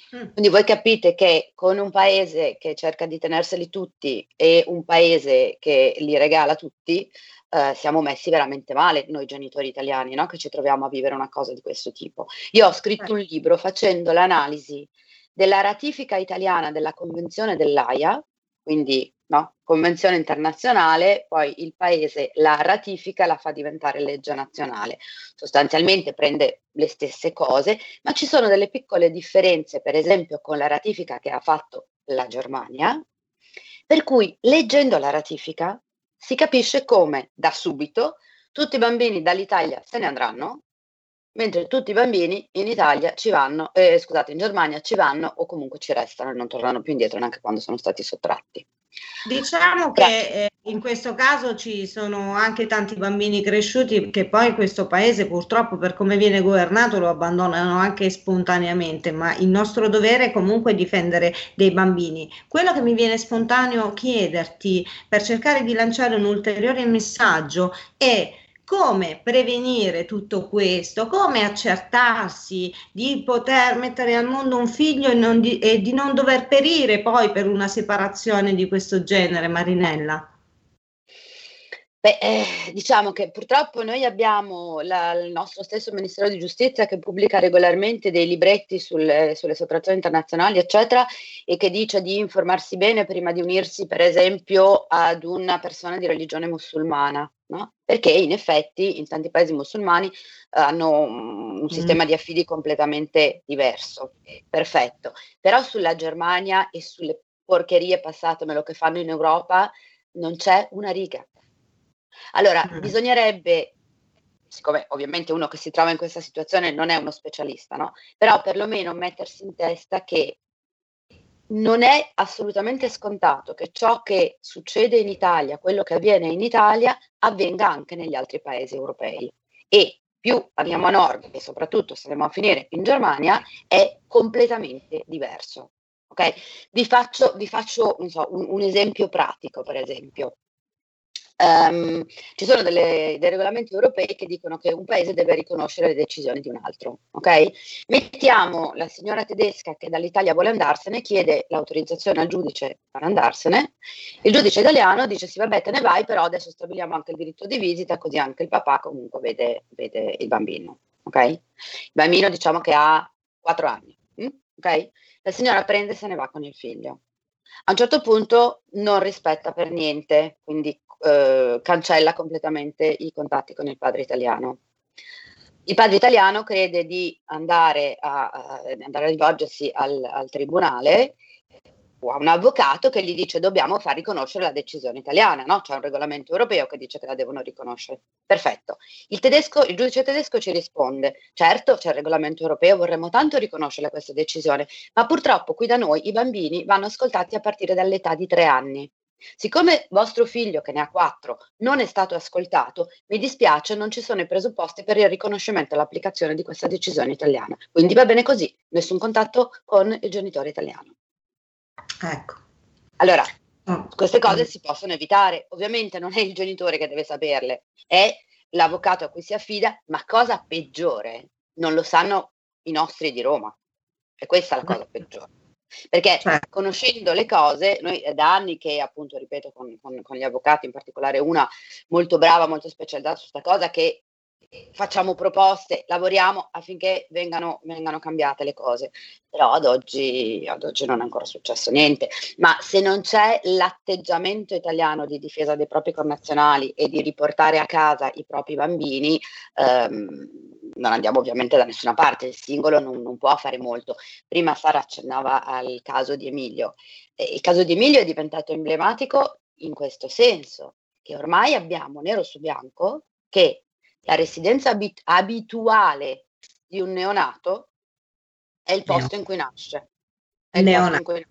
Quindi voi capite che con un paese che cerca di tenerseli tutti e un paese che li regala tutti, eh, siamo messi veramente male noi genitori italiani, no? che ci troviamo a vivere una cosa di questo tipo. Io ho scritto un libro facendo l'analisi della ratifica italiana della Convenzione dell'AIA, quindi? Convenzione internazionale, poi il paese la ratifica e la fa diventare legge nazionale. Sostanzialmente prende le stesse cose, ma ci sono delle piccole differenze, per esempio con la ratifica che ha fatto la Germania, per cui leggendo la ratifica si capisce come da subito tutti i bambini dall'Italia se ne andranno mentre tutti i bambini in Italia ci vanno, eh, scusate, in Germania ci vanno o comunque ci restano e non tornano più indietro neanche quando sono stati sottratti. Diciamo che eh, in questo caso ci sono anche tanti bambini cresciuti che poi questo paese purtroppo per come viene governato lo abbandonano anche spontaneamente, ma il nostro dovere è comunque difendere dei bambini. Quello che mi viene spontaneo chiederti per cercare di lanciare un ulteriore messaggio è come prevenire tutto questo, come accertarsi di poter mettere al mondo un figlio e, di, e di non dover perire poi per una separazione di questo genere, Marinella. Beh, eh, diciamo che purtroppo noi abbiamo la, il nostro stesso Ministero di Giustizia che pubblica regolarmente dei libretti sulle, sulle sottrazioni internazionali, eccetera, e che dice di informarsi bene prima di unirsi, per esempio, ad una persona di religione musulmana. No? Perché in effetti in tanti paesi musulmani eh, hanno un, un sistema mm. di affidi completamente diverso. Perfetto. Però sulla Germania e sulle porcherie, passatemelo, che fanno in Europa, non c'è una riga. Allora, mm. bisognerebbe, siccome ovviamente uno che si trova in questa situazione non è uno specialista, no? Però perlomeno mettersi in testa che non è assolutamente scontato che ciò che succede in Italia, quello che avviene in Italia, avvenga anche negli altri paesi europei. E più andiamo a nord e soprattutto se andiamo a finire in Germania, è completamente diverso. Okay? Vi faccio, vi faccio so, un, un esempio pratico, per esempio. Um, ci sono delle, dei regolamenti europei che dicono che un paese deve riconoscere le decisioni di un altro. Ok? Mettiamo la signora tedesca che dall'Italia vuole andarsene, chiede l'autorizzazione al giudice per andarsene. Il giudice italiano dice: Sì, vabbè, te ne vai, però adesso stabiliamo anche il diritto di visita, così anche il papà comunque vede, vede il bambino. Ok? Il bambino diciamo che ha 4 anni. Mm? Ok? La signora prende e se ne va con il figlio. A un certo punto non rispetta per niente, quindi eh, cancella completamente i contatti con il padre italiano. Il padre italiano crede di andare a, a, andare a rivolgersi al, al tribunale o a un avvocato che gli dice dobbiamo far riconoscere la decisione italiana, no? C'è un regolamento europeo che dice che la devono riconoscere. Perfetto. Il, tedesco, il giudice tedesco ci risponde, certo c'è il regolamento europeo, vorremmo tanto riconoscere questa decisione, ma purtroppo qui da noi i bambini vanno ascoltati a partire dall'età di tre anni. Siccome vostro figlio, che ne ha quattro, non è stato ascoltato, mi dispiace, non ci sono i presupposti per il riconoscimento e l'applicazione di questa decisione italiana. Quindi va bene così, nessun contatto con il genitore italiano. Ecco. Allora, mm. queste cose si possono evitare. Ovviamente non è il genitore che deve saperle, è l'avvocato a cui si affida, ma cosa peggiore, non lo sanno i nostri di Roma. E questa è la cosa peggiore. Perché certo. conoscendo le cose, noi da anni che appunto, ripeto, con, con, con, gli avvocati, in particolare una molto brava, molto specializzata su questa cosa, che facciamo proposte, lavoriamo affinché vengano, vengano cambiate le cose. Però ad oggi, ad oggi, non è ancora successo niente. Ma se non c'è l'atteggiamento italiano di difesa dei propri connazionali e di riportare a casa i propri bambini, ehm, non andiamo ovviamente da nessuna parte, il singolo non, non, può fare molto. Prima Sara accennava al caso di Emilio. Il caso di Emilio è diventato emblematico in questo senso, che ormai abbiamo nero su bianco che la residenza abit- abituale di un neonato è il posto in cui nasce. È neonato. Cui...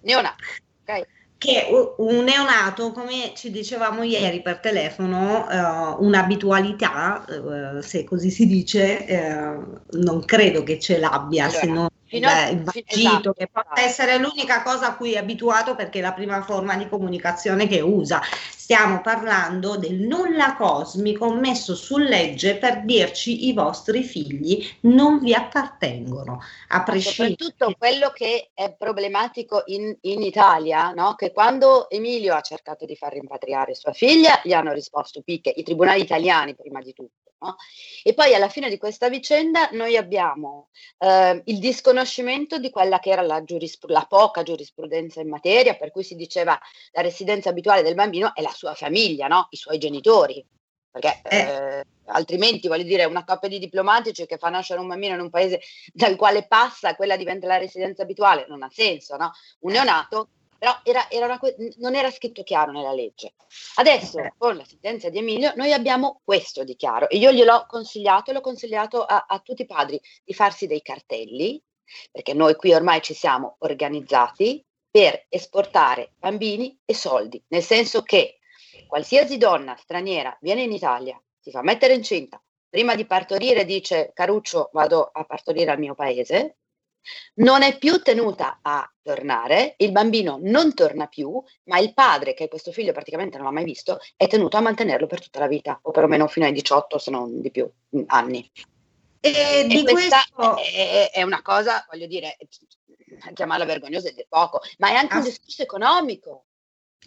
Neonato, ok? che un neonato, come ci dicevamo ieri per telefono, uh, un'abitualità, uh, se così si dice, uh, non credo che ce l'abbia allora, se non il vagito, esatto, che può esatto. essere l'unica cosa a cui è abituato perché è la prima forma di comunicazione che usa. Stiamo parlando del nulla cosmico messo su legge per dirci i vostri figli non vi appartengono. A prescindere. Soprattutto quello che è problematico in, in Italia, no? che quando Emilio ha cercato di far rimpatriare sua figlia, gli hanno risposto picche, i tribunali italiani prima di tutto. No? E poi alla fine di questa vicenda noi abbiamo eh, il disconoscimento di quella che era la, giurispr- la, poca giurisprudenza in materia, per cui si diceva la residenza abituale del bambino è la sua famiglia, no? i suoi genitori. Perché eh. Eh, altrimenti, voglio dire, una coppia di diplomatici che fa nascere un bambino in un paese dal quale passa, quella diventa la residenza abituale, non ha senso, no? Un neonato però era, era una, non era scritto chiaro nella legge. Adesso, con la sentenza di Emilio, noi abbiamo questo di chiaro e io gliel'ho consigliato e l'ho consigliato a, a tutti i padri di farsi dei cartelli, perché noi qui ormai ci siamo organizzati per esportare bambini e soldi, nel senso che qualsiasi donna straniera viene in Italia, si fa mettere incinta, prima di partorire dice Caruccio vado a partorire al mio paese, non è più tenuta a tornare, il bambino non torna più, ma il padre, che questo figlio praticamente non l'ha mai visto, è tenuto a mantenerlo per tutta la vita, o perlomeno fino ai 18, se non di più, anni. E, e di questa questo... è, è, una cosa, voglio dire, chiamarla vergognosa è poco, ma è anche un discorso economico.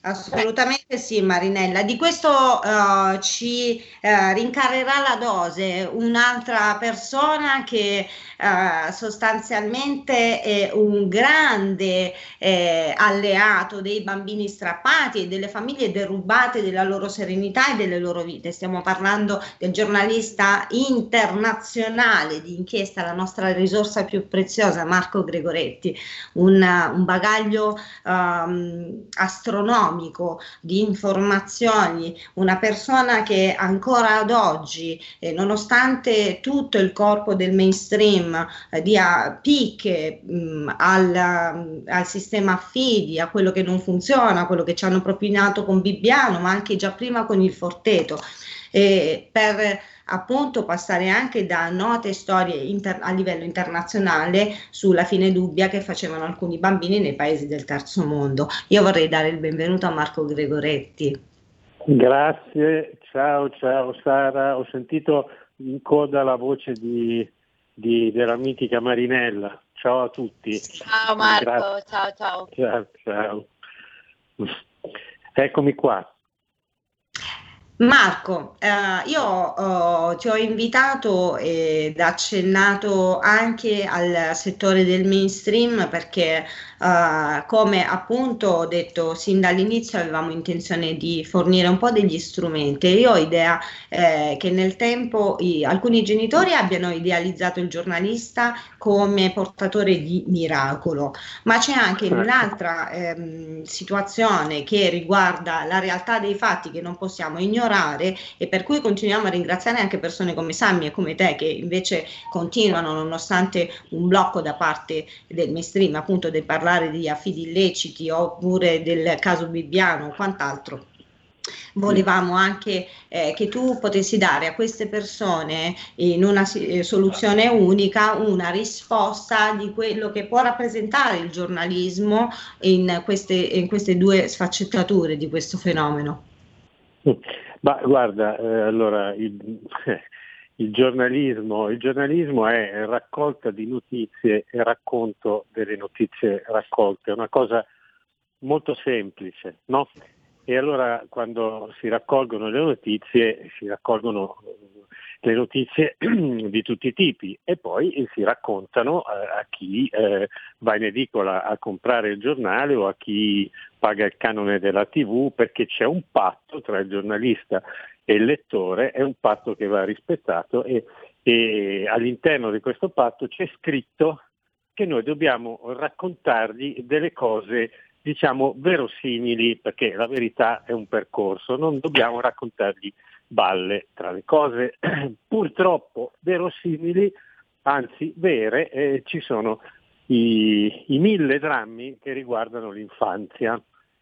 Assolutamente sì, Marinella. Di questo uh, ci uh, rincarerà la dose un'altra persona che uh, sostanzialmente è un grande eh, alleato dei bambini strappati e delle famiglie derubate della loro serenità e delle loro vite. Stiamo parlando del giornalista internazionale di inchiesta, la nostra risorsa più preziosa, Marco Gregoretti, un, un bagaglio um, astronomico economico, di informazioni, una persona che ancora ad oggi, eh, nonostante tutto il corpo del mainstream eh, dia picche mh, mm, al, al, sistema affidi, a quello che non funziona, a quello che ci hanno propinato con Bibbiano, ma anche già prima con il Forteto. Eh, per appunto passare anche da note storie inter- a livello internazionale sulla fine dubbia che facevano alcuni bambini nei paesi del terzo mondo. Io vorrei dare il benvenuto a Marco Gregoretti. Grazie, ciao ciao Sara, ho sentito in coda la voce di, di, della mitica Marinella. Ciao a tutti. Ciao Marco, ciao ciao. Ciao ciao. Eccomi qua. Marco, eh, io eh, ti ho invitato ed accennato anche al settore del mainstream perché Uh, come appunto ho detto sin dall'inizio avevamo intenzione di fornire un po' degli strumenti. Io ho idea eh, che nel tempo i, alcuni genitori abbiano idealizzato il giornalista come portatore di miracolo, ma c'è anche certo. un'altra ehm, situazione che riguarda la realtà dei fatti che non possiamo ignorare e per cui continuiamo a ringraziare anche persone come Sammy e come te che invece continuano nonostante un blocco da parte del mainstream appunto del parlare di affidi illeciti oppure del caso Bibbiano o quant'altro. Volevamo anche eh, che tu potessi dare a queste persone in una eh, soluzione unica una risposta di quello che può rappresentare il giornalismo in queste, in queste due sfaccettature di questo fenomeno. Ma guarda, eh, allora il, <laughs> il giornalismo, il giornalismo è raccolta di notizie e racconto delle notizie raccolte, è una cosa molto semplice, no? E allora quando si raccolgono le notizie, si raccolgono le notizie <clears throat> di tutti i tipi e poi si raccontano eh, a chi eh, va in edicola a comprare il giornale o a chi paga il canone della tv perché c'è un patto tra il giornalista e il lettore, è un patto che va rispettato e, e all'interno di questo patto c'è scritto che noi dobbiamo raccontargli delle cose diciamo verosimili perché la verità è un percorso, non dobbiamo raccontargli balle tra le cose <clears throat> purtroppo verosimili, anzi vere, eh, ci sono i, i, mille drammi che riguardano l'infanzia,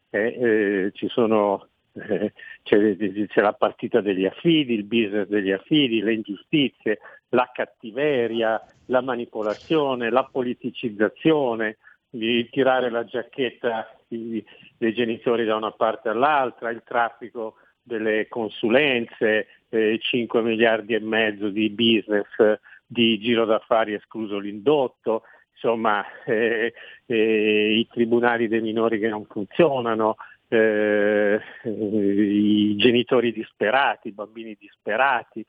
eh, eh, sono eh, c'è, c'è, la partita degli affidi, il business degli affidi, le ingiustizie, la cattiveria, la manipolazione, la politicizzazione, di tirare la giacchetta dei genitori da una parte all'altra, il traffico delle consulenze, eh, 5 miliardi e mezzo di business di giro d'affari escluso l'indotto, insomma <laughs> eh, eh, i tribunali dei minori che non funzionano, eh, i genitori disperati, i bambini disperati,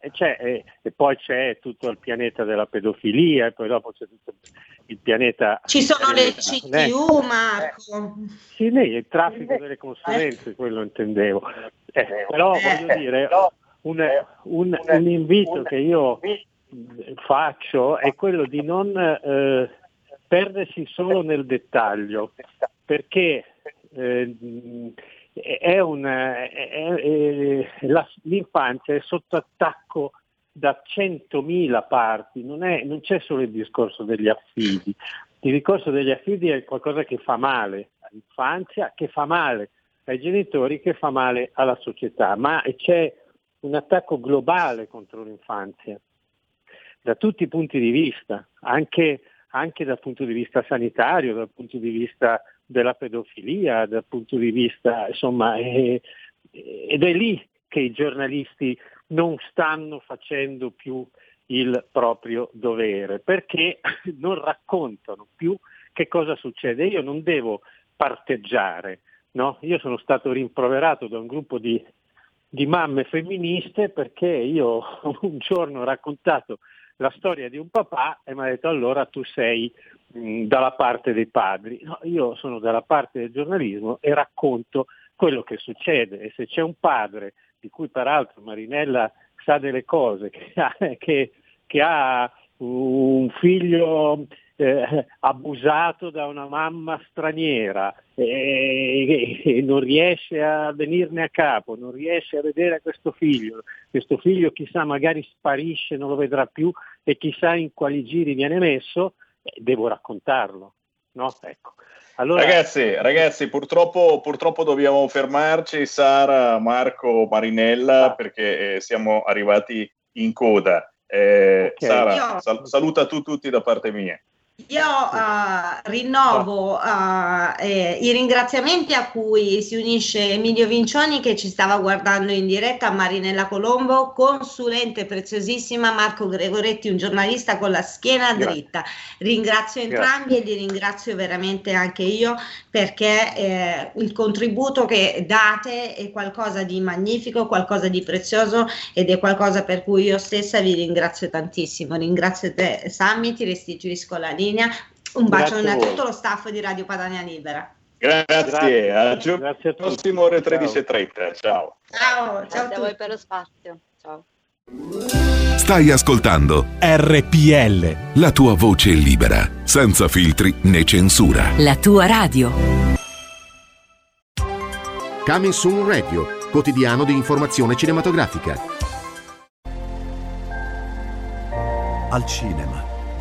e, e, poi c'è tutto il pianeta della pedofilia e poi dopo c'è tutto il pianeta... Ci sono le CTU, Marco. sì, lei, il traffico delle consulenze, quello intendevo. Eh, però voglio dire, un, un, un, invito che io faccio è quello di non eh, perdersi solo nel dettaglio, perché eh, è un, è- è- la- l'infanzia è sotto attacco da 100.000 parti, non, non c'è solo il discorso degli affidi, il discorso degli affidi è qualcosa che fa male all'infanzia, che fa male ai genitori, che fa male alla società, ma c'è un attacco globale contro l'infanzia da tutti i punti di vista, anche, anche dal punto di vista sanitario, dal punto di vista della pedofilia, dal punto di vista, insomma, eh, ed è lì che i giornalisti non stanno facendo più il proprio dovere, perché <laughs> non raccontano più che cosa succede. Io non devo parteggiare, no? Io sono stato rimproverato da un gruppo di, di mamme femministe perché io <laughs> un giorno ho raccontato la storia di un papà e mi ha detto allora tu sei mh, dalla parte dei padri. No, io sono dalla parte del giornalismo e racconto quello che succede e se c'è un padre di cui peraltro Marinella sa delle cose, <laughs> che ha, che- che ha un figlio eh, abusato da una mamma straniera e, e non riesce a venirne a capo, non riesce a vedere questo figlio, questo figlio chissà magari sparisce, non lo vedrà più e chissà in quali giri viene messo, devo raccontarlo. No? Ecco. Allora, Ragazzi, ragazzi, purtroppo, purtroppo dobbiamo fermarci, Sara, Marco, Marinella, perché eh, siamo arrivati in coda. Eh, Ok. Sara, sal- saluta tu tutti da parte mia. Io eh, rinnovo eh, eh, i ringraziamenti a cui si unisce Emilio Vincioni che ci stava guardando in diretta, Marinella Colombo, consulente preziosissima, Marco Gregoretti, un giornalista con la schiena Grazie. dritta. Ringrazio entrambi e li ringrazio veramente anche io perché eh, il contributo che date è qualcosa di magnifico, qualcosa di prezioso ed è qualcosa per cui io stessa vi ringrazio tantissimo. Ringrazio te Sammy, ti restituisco la linea. Un Grazie bacione a a tutto lo staff di Radio Padania Libera. Grazie, Grazie, al giorno prossimo ore 13.30. Ciao. Ciao, ciao Grazie a voi per lo spazio. Ciao. Stai ascoltando RPL. la tua voce libera, senza filtri né censura. La tua radio. Coming Soon Radio, quotidiano di informazione cinematografica. Al cinema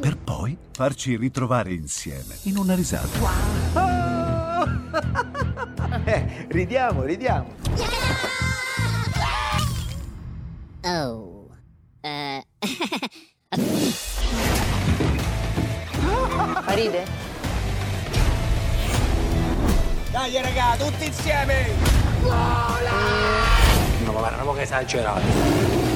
Per poi farci ritrovare insieme in una risata. <laughs> Eh, ridiamo, ridiamo. Oh. Eh. <laughs> Ride? Dai raga, tutti insieme! No, ma guarda, un po' che esagerato.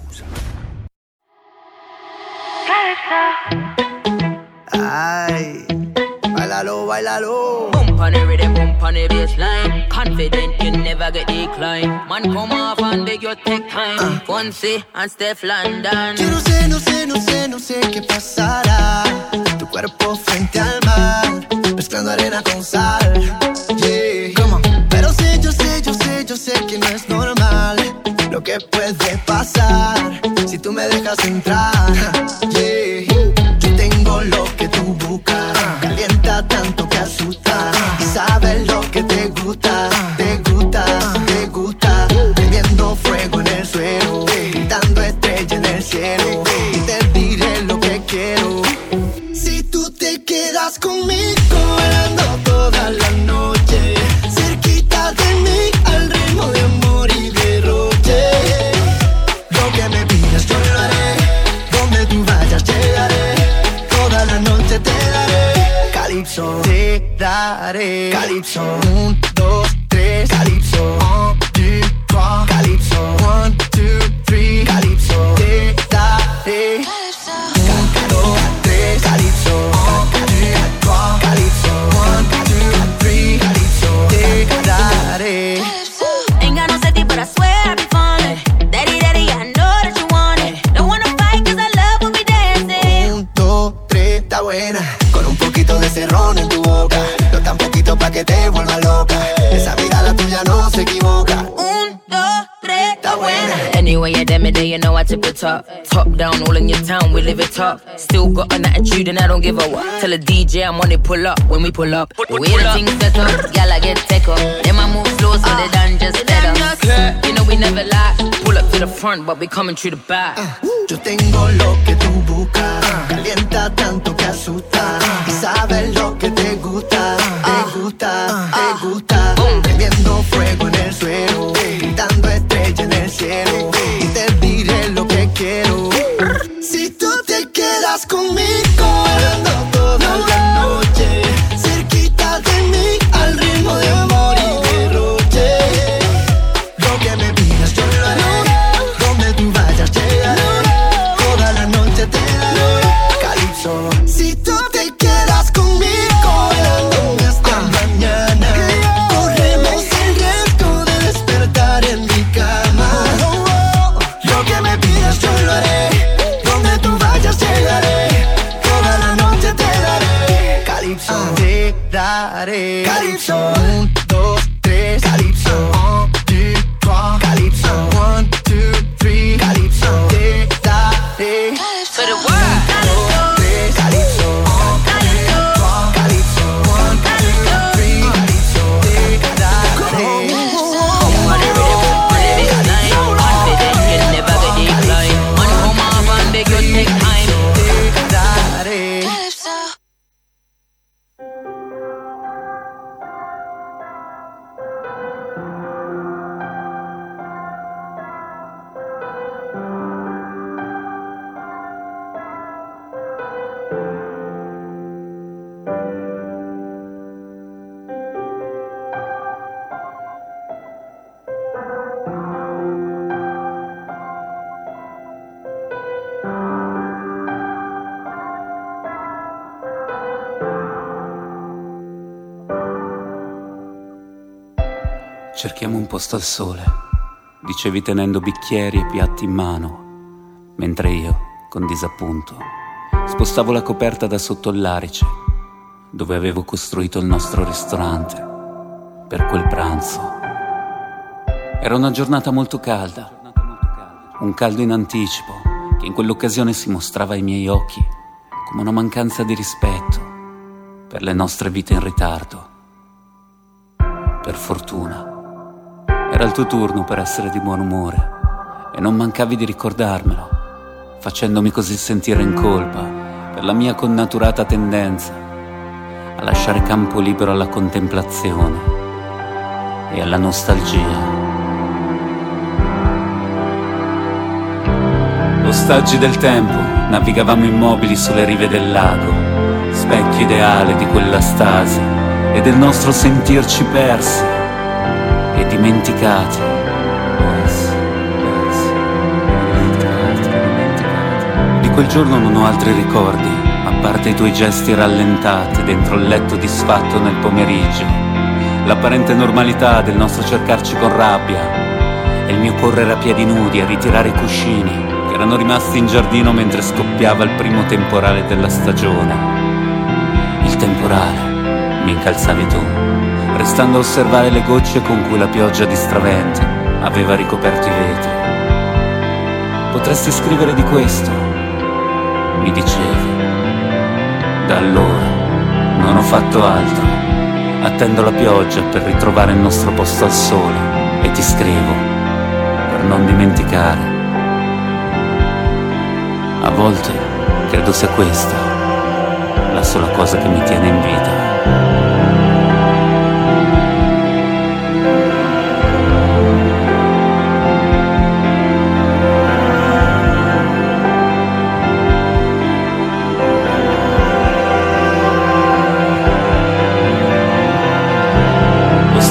Ay, bailalo, bailalo. Bump on the rhythm, bump on the bassline. Confident you never get decline. Man, come off and beg you take time. Fonzie and Steph London. Yo no sé, no sé, no sé, no sé qué pasará. Tu cuerpo frente al mar, mezclando arena con sal. Yeah. Pero sé, yo sé, yo sé, yo sé que no es normal lo que puede pasar si tú me dejas entrar. Top. Still got an attitude and I don't give a what. Tell a DJ I'm on it, pull up when we pull up. We the things set up, y'all I get take up. Then I move slow so they done just better. You know we never lie. Pull up to the front, but we coming through the back. Ah, yo tengo lo que tú buscas Calienta tanto que asusta Y sabes lo que te gusta Te gusta, te ah, gusta ah. Prendiendo al sole, dicevi tenendo bicchieri e piatti in mano, mentre io, con disappunto, spostavo la coperta da sotto larice, dove avevo costruito il nostro ristorante, per quel pranzo. Era una giornata molto calda, un caldo in anticipo che in quell'occasione si mostrava ai miei occhi come una mancanza di rispetto per le nostre vite in ritardo. Per fortuna. Era il tuo turno per essere di buon umore e non mancavi di ricordarmelo, facendomi così sentire in colpa per la mia connaturata tendenza a lasciare campo libero alla contemplazione e alla nostalgia. Ostaggi del tempo, navigavamo immobili sulle rive del lago, specchio ideale di quella stasi e del nostro sentirci persi dimenticati. Di quel giorno non ho altri ricordi, a parte i tuoi gesti rallentati dentro il letto disfatto nel pomeriggio, l'apparente normalità del nostro cercarci con rabbia e il mio correre a piedi nudi a ritirare i cuscini che erano rimasti in giardino mentre scoppiava il primo temporale della stagione. Il temporale, mi incalzavi tu, restando a osservare le gocce con cui la pioggia di stravente aveva ricoperto i vetri. Potresti scrivere di questo, mi dicevi. Da allora non ho fatto altro. Attendo la pioggia per ritrovare il nostro posto al sole e ti scrivo per non dimenticare. A volte credo sia questa la sola cosa che mi tiene in vita.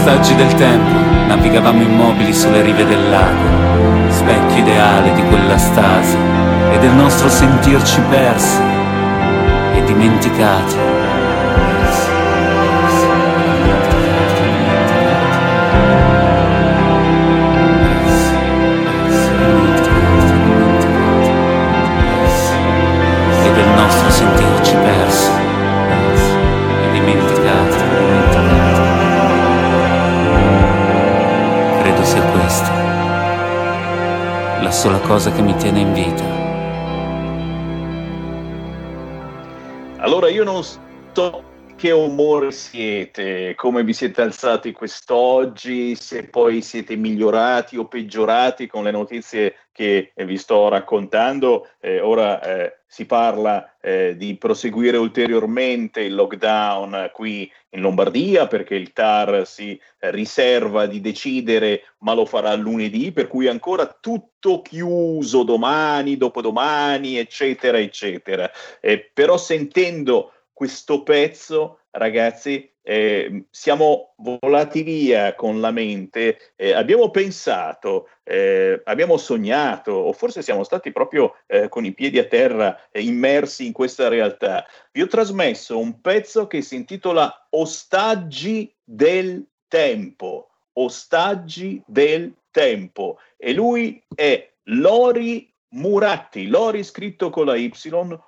Ostaggi del tempo, navigavamo immobili sulle rive del lago, specchio ideale di quella stasi e del nostro sentirci persi e dimenticati. La sola cosa che mi tiene in vita. Allora io non so che umore siete, come vi siete alzati quest'oggi, se poi siete migliorati o peggiorati con le notizie che vi sto raccontando. Eh, ora eh, si parla eh, di proseguire ulteriormente il lockdown qui in Lombardia perché il TAR si riserva di decidere, ma lo farà lunedì, per cui ancora tutto chiuso domani, dopodomani, eccetera, eccetera. Eh, però sentendo questo pezzo, ragazzi, eh, siamo volati via con la mente, eh, abbiamo pensato, eh, abbiamo sognato, o forse siamo stati proprio eh, con i piedi a terra eh, immersi in questa realtà. Vi ho trasmesso un pezzo che si intitola Ostaggi del tempo. Ostaggi del tempo. E lui è Lori Muratti, Lori scritto con la Y,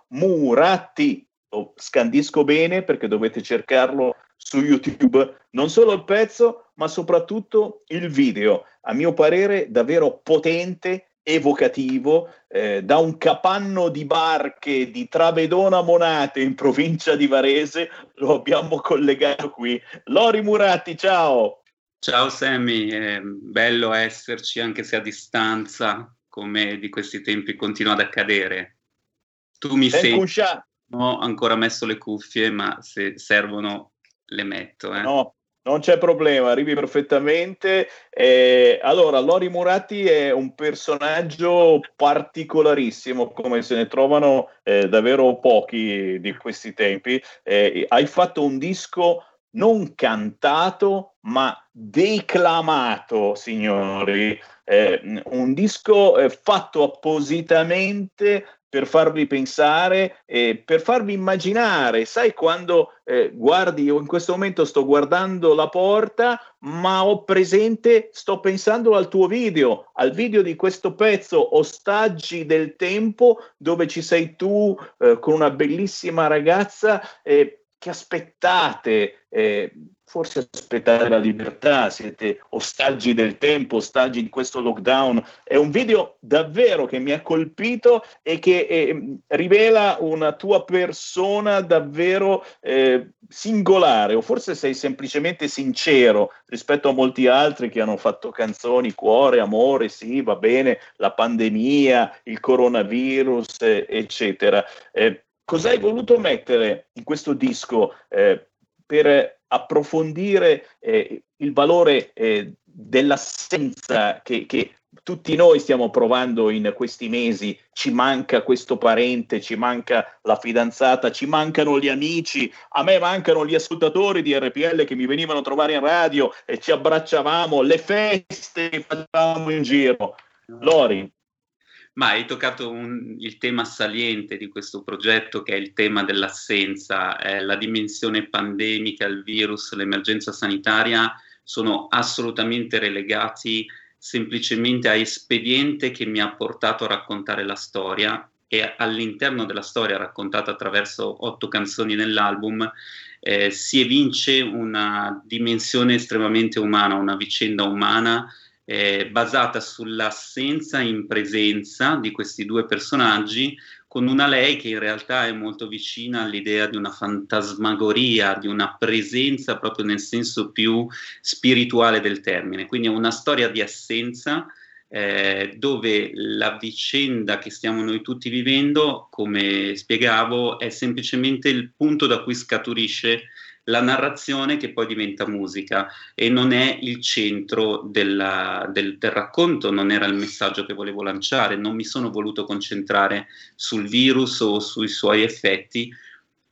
Muratti lo scandisco bene perché dovete cercarlo su YouTube, non solo il pezzo, ma soprattutto il video, a mio parere davvero potente, evocativo, eh, da un capanno di barche di Travedona Monate in provincia di Varese, lo abbiamo collegato qui. Lori Muratti, ciao! Ciao Sammy, è bello esserci anche se a distanza, come di questi tempi continua ad accadere. Tu mi Ben senti? Non ho ancora messo le cuffie, ma se servono le metto. Eh. No, non c'è problema, arrivi perfettamente. Eh, allora, Lori Muratti è un personaggio particolarissimo, come se ne trovano eh, davvero pochi di questi tempi. Eh, hai fatto un disco non cantato, ma declamato, signori. Eh, un disco eh, fatto appositamente per farvi pensare e per farvi immaginare. Sai quando eh, guardi, io in questo momento sto guardando la porta, ma ho presente, sto pensando al tuo video, al video di questo pezzo, Ostaggi del tempo, dove ci sei tu eh, con una bellissima ragazza. Eh, che aspettate? Eh, forse aspettate la libertà, siete ostaggi del tempo, ostaggi di questo lockdown. È un video davvero che mi ha colpito e che eh, rivela una tua persona davvero eh, singolare, o forse sei semplicemente sincero rispetto a molti altri che hanno fatto canzoni, cuore, amore, sì, va bene, la pandemia, il coronavirus, eh, eccetera. Eh, cosa hai voluto mettere in questo disco eh, per approfondire eh, il valore eh, dell'assenza che, che, tutti noi stiamo provando in questi mesi? Ci manca questo parente, ci manca la fidanzata, ci mancano gli amici, a me mancano gli ascoltatori di RPL che mi venivano a trovare in radio e ci abbracciavamo, le feste che facevamo in giro. Lori, ma hai toccato un, il tema saliente di questo progetto che è il tema dell'assenza, eh, la dimensione pandemica, il virus, l'emergenza sanitaria sono assolutamente relegati semplicemente a espediente che mi ha portato a raccontare la storia e all'interno della storia raccontata attraverso otto canzoni nell'album eh, si evince una dimensione estremamente umana, una vicenda umana eh, basata sull'assenza in presenza di questi due personaggi, con una lei che in realtà è molto vicina all'idea di una fantasmagoria, di una presenza proprio nel senso più spirituale del termine. Quindi è una storia di assenza. Eh, dove la vicenda che stiamo noi tutti vivendo, come spiegavo, è semplicemente il punto da cui scaturisce la narrazione che poi diventa musica. E non è il centro della, del, del, racconto, non era il messaggio che volevo lanciare, non mi sono voluto concentrare sul virus o sui suoi effetti,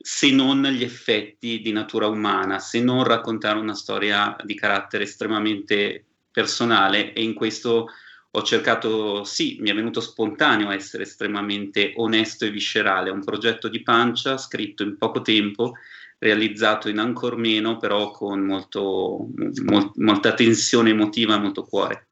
se non gli effetti di natura umana, se non raccontare una storia di carattere estremamente personale. E in questo ho cercato, sì, mi è venuto spontaneo essere estremamente onesto e viscerale, un progetto di pancia scritto in poco tempo, realizzato in ancor meno, però con molto, mol, molta tensione emotiva e molto cuore.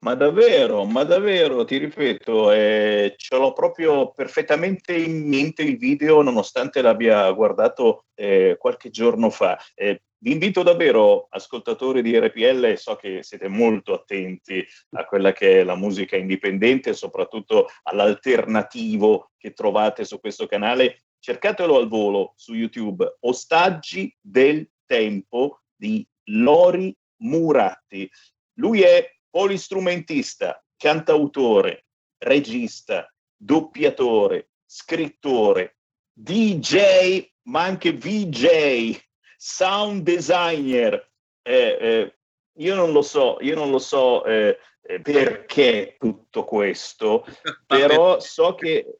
Ma davvero, ma davvero, ti ripeto, eh, ce l'ho proprio perfettamente in mente il video, nonostante l'abbia guardato eh, qualche giorno fa. Eh, vi invito davvero, ascoltatori di RPL, so che siete molto attenti a quella che è la musica indipendente, soprattutto all'alternativo che trovate su questo canale. Cercatelo al volo su YouTube, Ostaggi del Tempo di Lori Muratti. Lui è polistrumentista, cantautore, regista, doppiatore, scrittore, DJ, ma anche VJ, sound designer. Eh, eh, io non lo so, io non lo so eh, eh perché tutto questo, <laughs> però so che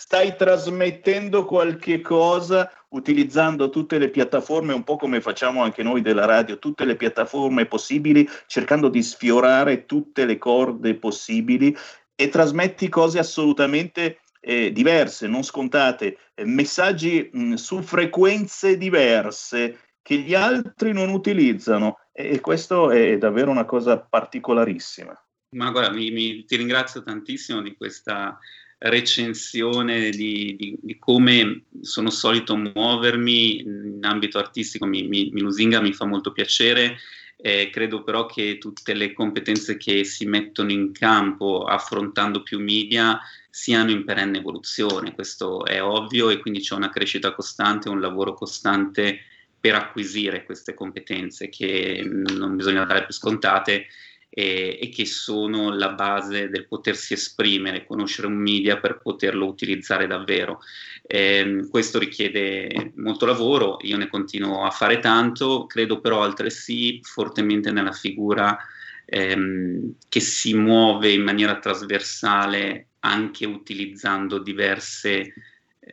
stai trasmettendo qualche cosa utilizzando tutte le piattaforme, un po' come facciamo anche noi della radio, tutte le piattaforme possibili, cercando di sfiorare tutte le corde possibili e trasmetti cose assolutamente eh, diverse, non scontate, eh, messaggi mh, su frequenze diverse che gli altri non utilizzano e, e questo è davvero una cosa particolarissima. Ma guarda, mi, mi, ti ringrazio tantissimo di questa recensione di, di, di, come sono solito muovermi in ambito artistico mi, mi, mi lusinga, mi fa molto piacere. Eh, credo però che tutte le competenze che si mettono in campo affrontando più media siano in perenne evoluzione, questo è ovvio e quindi c'è una crescita costante, un lavoro costante per acquisire queste competenze che non bisogna dare più scontate e, e, che sono la base del potersi esprimere, conoscere un media per poterlo utilizzare davvero. Eh, questo richiede molto lavoro, io ne continuo a fare tanto, credo però altresì fortemente nella figura ehm, che si muove in maniera trasversale anche utilizzando diverse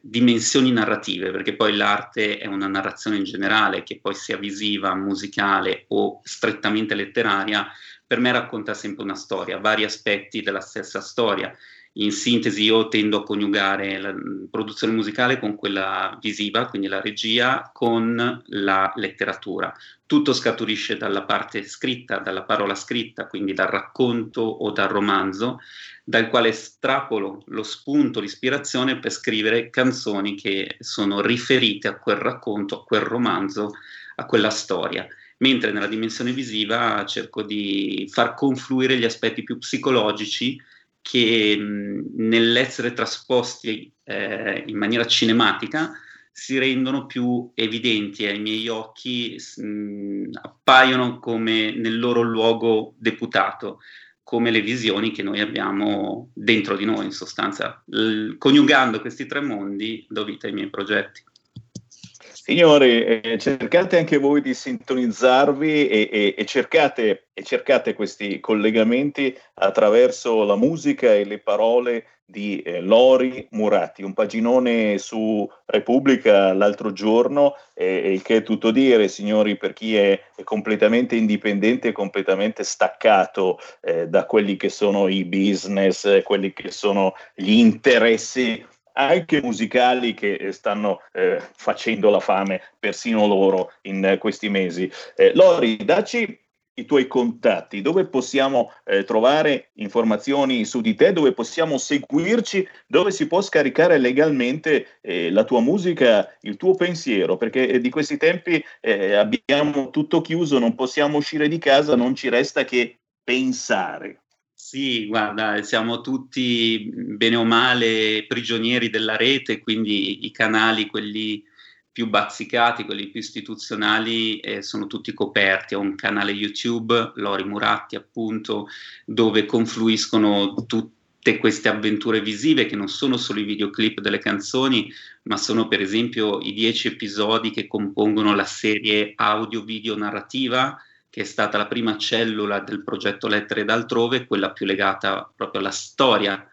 dimensioni narrative, perché poi l'arte è una narrazione in generale, che poi sia visiva, musicale o strettamente letteraria, per me racconta sempre una storia, vari aspetti della stessa storia. In sintesi io tendo a coniugare la produzione musicale con quella visiva, quindi la regia, con la letteratura. Tutto scaturisce dalla parte scritta, dalla parola scritta, quindi dal racconto o dal romanzo, dal quale estrapolo lo spunto, l'ispirazione per scrivere canzoni che sono riferite a quel racconto, a quel romanzo, a quella storia mentre nella dimensione visiva cerco di far confluire gli aspetti più psicologici che mh, nell'essere trasposti eh, in maniera cinematica si rendono più evidenti ai miei occhi, mh, appaiono come nel loro luogo deputato, come le visioni che noi abbiamo dentro di noi, in sostanza. L- coniugando questi tre mondi do vita ai miei progetti. Signori, eh, cercate anche voi di sintonizzarvi e, e, e, cercate, e, cercate, questi collegamenti attraverso la musica e le parole di eh, Lori Muratti, un paginone su Repubblica l'altro giorno, eh, il che è tutto dire, signori, per chi è, è completamente indipendente, completamente staccato eh, da quelli che sono i business, quelli che sono gli interessi anche musicali che eh, stanno eh, facendo la fame persino loro in eh, questi mesi. Eh, Lori, dacci i tuoi contatti, dove possiamo eh, trovare informazioni su di te, dove possiamo seguirci, dove si può scaricare legalmente eh, la tua musica, il tuo pensiero, perché eh, di questi tempi eh, abbiamo tutto chiuso, non possiamo uscire di casa, non ci resta che pensare. Sì, guarda, siamo tutti bene o male prigionieri della rete, quindi i canali, quelli più bazzicati, quelli più istituzionali, eh, sono tutti coperti. Ho un canale YouTube, Lori Muratti appunto, dove confluiscono tutte queste avventure visive che non sono solo i videoclip delle canzoni, ma sono per esempio i dieci episodi che compongono la serie audio-video narrativa che è stata la prima cellula del progetto Lettere d'altrove, quella più legata proprio alla storia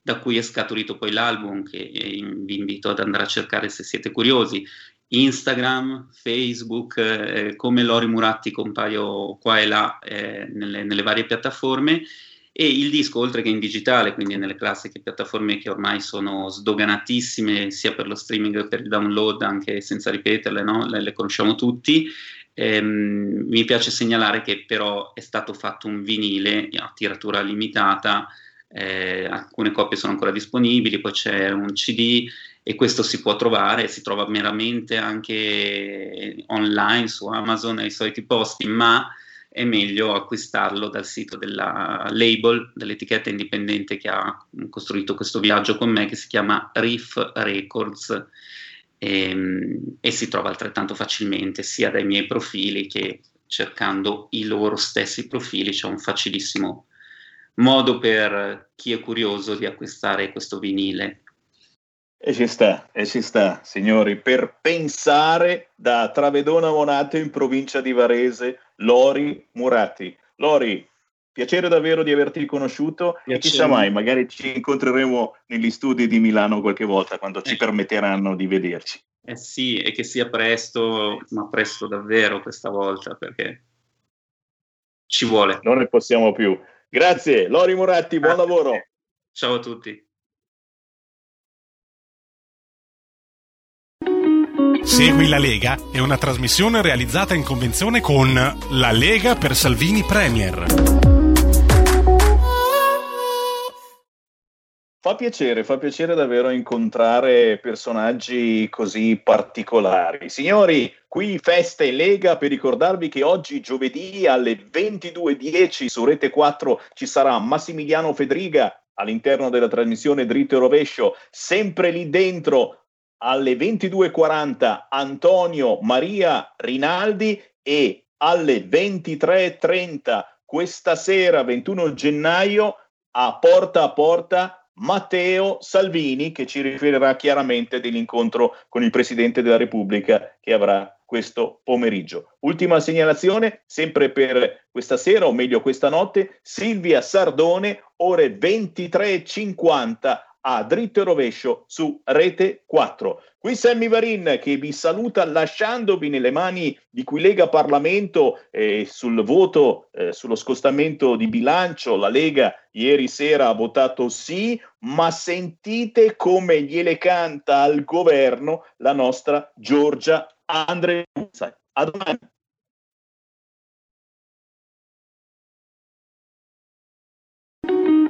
da cui è scaturito poi l'album che vi invito ad andare a cercare se siete curiosi. Instagram, Facebook, eh, come Lori Muratti compaio qua e là eh, nelle, nelle, varie piattaforme e il disco oltre che in digitale, quindi nelle classiche piattaforme che ormai sono sdoganatissime sia per lo streaming che per il download, anche senza ripeterle, no? le, le, conosciamo tutti. Ehm, mi piace segnalare che però è stato fatto un vinile a tiratura limitata, eh, alcune copie sono ancora disponibili, poi c'è un CD e questo si può trovare, si trova meramente anche online su Amazon ai soliti posti, ma è meglio acquistarlo dal sito della label, dell'etichetta indipendente che ha costruito questo viaggio con me, che si chiama Riff Records e, ehm, e si trova altrettanto facilmente sia dai miei profili che cercando i loro stessi profili, c'è un facilissimo modo per chi è curioso di acquistare questo vinile e ci sta, e ci sta, signori, per pensare da Travedona Monato in provincia di Varese, Lori Murati. Lori, piacere davvero di averti conosciuto piacere. e chissà mai, magari ci incontreremo negli studi di Milano qualche volta quando ci eh. permetteranno di vederci. Eh sì, e che sia presto, ma presto davvero questa volta, perché ci vuole. Non ne possiamo più. Grazie, Lori Muratti, buon Grazie. lavoro. Ciao a tutti. Segui la Lega è una trasmissione realizzata in convenzione con La Lega per Salvini Premier. Fa piacere, fa piacere davvero incontrare personaggi così particolari. Signori, qui Feste Lega per ricordarvi che oggi giovedì alle 22.10 su Rete 4 ci sarà Massimiliano Fedriga all'interno della trasmissione Dritto e Rovescio, sempre lì dentro alle 22.40 Antonio Maria Rinaldi e alle 23.30 questa sera 21 gennaio a porta a porta Matteo Salvini che ci riferirà chiaramente dell'incontro con il Presidente della Repubblica che avrà questo pomeriggio. Ultima segnalazione, sempre per questa sera, o meglio questa notte, Silvia Sardone, ore 23.50 a dritto e rovescio su Rete 4. Qui Sammy Varin che vi saluta lasciandovi nelle mani di cui Lega Parlamento eh, sul voto eh, sullo scostamento di bilancio. La Lega ieri sera ha votato sì, ma sentite come gliele canta al governo la nostra Giorgia Andrea. A domani.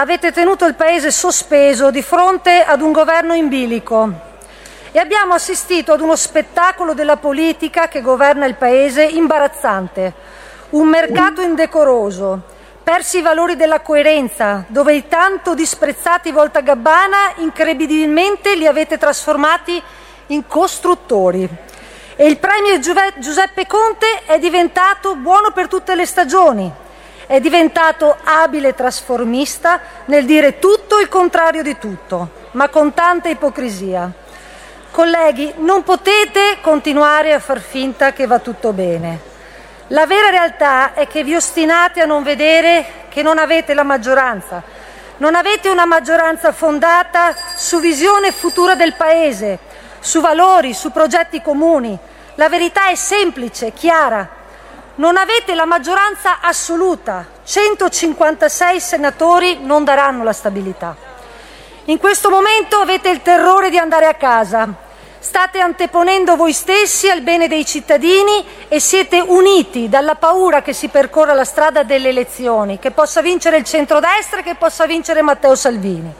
Avete tenuto il Paese sospeso di fronte ad un governo in bilico. E abbiamo assistito ad uno spettacolo della politica che governa il Paese imbarazzante, un mercato indecoroso, persi i valori della coerenza, dove i tanto disprezzati Volta Gabbana incredibilmente li avete trasformati in costruttori. E il Premier Giuseppe Conte è diventato buono per tutte le stagioni, è diventato abile trasformista nel dire tutto il contrario di tutto, ma con tanta ipocrisia. Colleghi, non potete continuare a far finta che va tutto bene. La vera realtà è che vi ostinate a non vedere che non avete la maggioranza. Non avete una maggioranza fondata su visione futura del Paese, su valori, su progetti comuni. La verità è semplice, chiara non avete la maggioranza assoluta, 156 senatori non daranno la stabilità. In questo momento avete il terrore di andare a casa, state anteponendo voi stessi al bene dei cittadini e siete uniti dalla paura che si percorra la strada delle elezioni, che possa vincere il centrodestra e che possa vincere Matteo Salvini.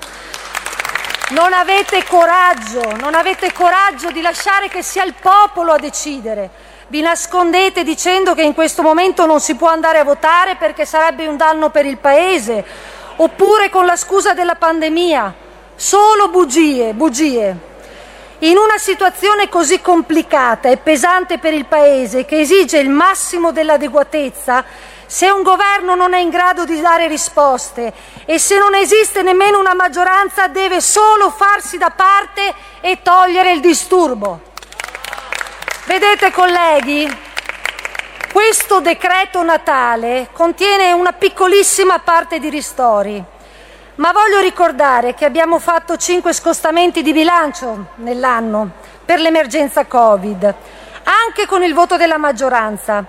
Non avete coraggio, non avete coraggio di lasciare che sia il popolo a decidere vi nascondete dicendo che in questo momento non si può andare a votare perché sarebbe un danno per il Paese, oppure con la scusa della pandemia. Solo bugie, bugie. In una situazione così complicata e pesante per il Paese, che esige il massimo dell'adeguatezza, se un governo non è in grado di dare risposte e se non esiste nemmeno una maggioranza, deve solo farsi da parte e togliere il disturbo. Vedete colleghi, questo decreto Natale contiene una piccolissima parte di ristori, ma voglio ricordare che abbiamo fatto cinque scostamenti di bilancio nell'anno per l'emergenza Covid, anche con il voto della maggioranza.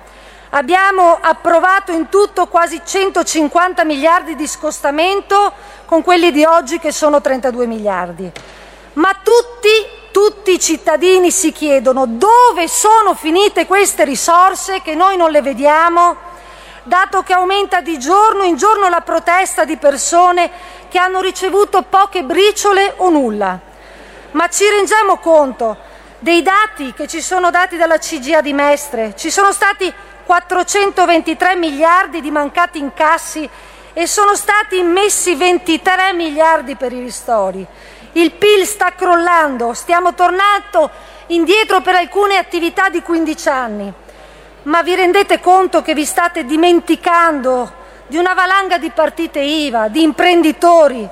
Abbiamo approvato in tutto quasi 150 miliardi di scostamento con quelli di oggi che sono 32 miliardi. Ma tutti tutti i cittadini si chiedono dove sono finite queste risorse che noi non le vediamo, dato che aumenta di giorno in giorno la protesta di persone che hanno ricevuto poche briciole o nulla. Ma ci rendiamo conto dei dati che ci sono dati dalla CGA di Mestre? Ci sono stati 423 miliardi di mancati incassi e sono stati immessi 23 miliardi per i ristori. Il PIL sta crollando, stiamo tornando indietro per alcune attività di 15 anni. Ma vi rendete conto che vi state dimenticando di una valanga di partite IVA, di imprenditori?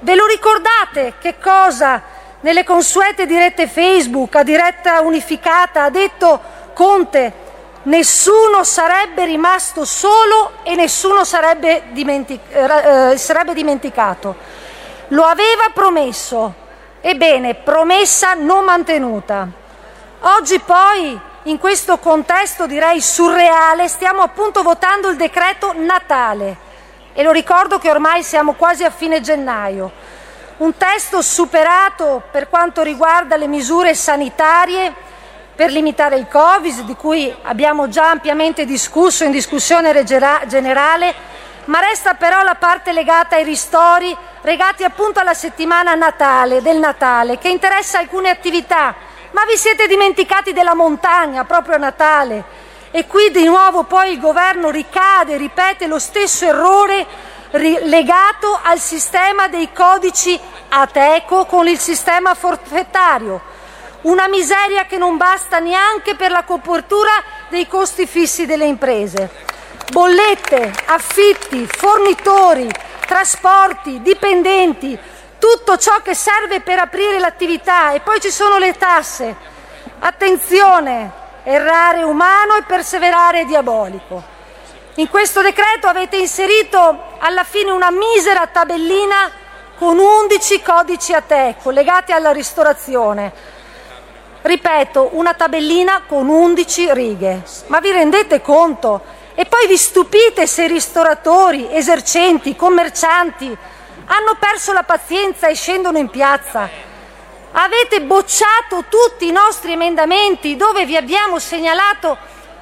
Ve lo ricordate che cosa nelle consuete dirette Facebook, a diretta unificata, ha detto Conte? Nessuno sarebbe rimasto solo e nessuno sarebbe, dimentic- eh, sarebbe dimenticato. Lo aveva promesso. Ebbene, promessa non mantenuta. Oggi poi, in questo contesto direi surreale, stiamo appunto votando il decreto Natale. E lo ricordo che ormai siamo quasi a fine gennaio. Un testo superato per quanto riguarda le misure sanitarie per limitare il Covid, di cui abbiamo già ampiamente discusso in discussione generale, ma resta però la parte legata ai ristori legati appunto alla settimana Natale, del Natale, che interessa alcune attività, ma vi siete dimenticati della montagna proprio a Natale. E qui di nuovo poi il governo ricade, ripete lo stesso errore legato al sistema dei codici Ateco con il sistema forfettario. Una miseria che non basta neanche per la copertura dei costi fissi delle imprese. Bollette, affitti, fornitori, trasporti, dipendenti, tutto ciò che serve per aprire l'attività e poi ci sono le tasse. Attenzione, errare è umano e perseverare è diabolico. In questo decreto avete inserito alla fine una misera tabellina con 11 codici a te collegati alla ristorazione. Ripeto, una tabellina con 11 righe. Ma vi rendete conto? E poi vi stupite se ristoratori, esercenti, commercianti hanno perso la pazienza e scendono in piazza. Avete bocciato tutti i nostri emendamenti dove vi abbiamo segnalato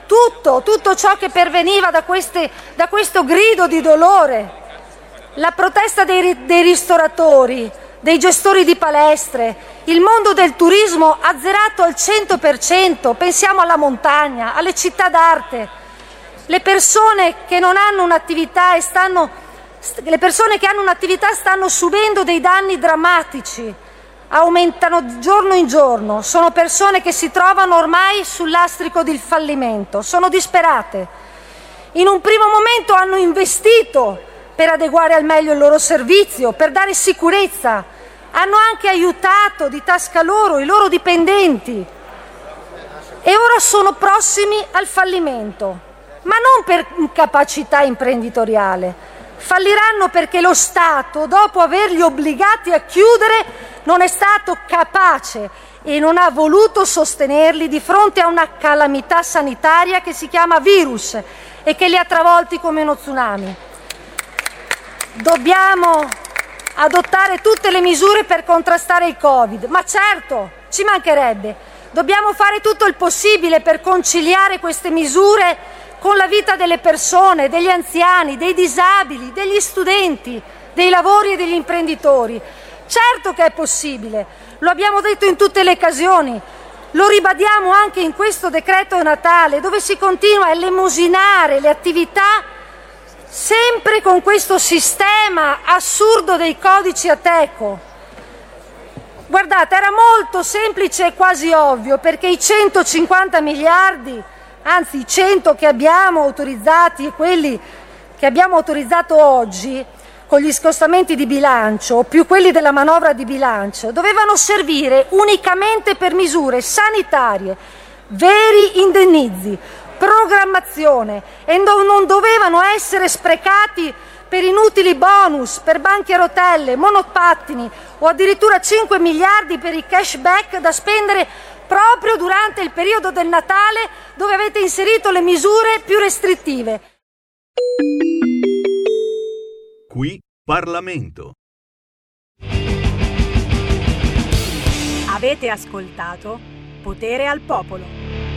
tutto, tutto ciò che perveniva da, queste, da questo grido di dolore. La protesta dei, dei ristoratori, dei gestori di palestre, il mondo del turismo azzerato al 100%, pensiamo alla montagna, alle città d'arte le persone che hanno un'attività stanno, hanno un'attività stanno subendo dei danni drammatici, aumentano giorno in giorno, sono persone che si trovano ormai sul lastrico del fallimento, sono disperate. In un primo momento hanno investito per adeguare al meglio il loro servizio, per dare sicurezza, hanno anche aiutato di tasca loro i loro dipendenti e ora sono prossimi al fallimento ma non per incapacità imprenditoriale. Falliranno perché lo Stato, dopo averli obbligati a chiudere, non è stato capace e non ha voluto sostenerli di fronte a una calamità sanitaria che si chiama virus e che li ha travolti come uno tsunami. Dobbiamo adottare tutte le misure per contrastare il Covid, ma certo, ci mancherebbe. Dobbiamo fare tutto il possibile per conciliare queste misure con la vita delle persone, degli anziani, dei disabili, degli studenti, dei lavori e degli imprenditori. Certo che è possibile, lo abbiamo detto in tutte le occasioni, lo ribadiamo anche in questo decreto Natale dove si continua a elemosinare le attività sempre con questo sistema assurdo dei codici Ateco. Guardate, era molto semplice e quasi ovvio perché i 150 miliardi, anzi i 100 che abbiamo autorizzati e quelli che abbiamo autorizzato oggi con gli scostamenti di bilancio, più quelli della manovra di bilancio, dovevano servire unicamente per misure sanitarie, veri indennizi, programmazione e non dovevano essere sprecati per inutili bonus, per banchi a rotelle, monopattini o addirittura 5 miliardi per i cashback da spendere proprio durante il periodo del Natale dove avete inserito le misure più restrittive. Qui Parlamento. Avete ascoltato Potere al Popolo.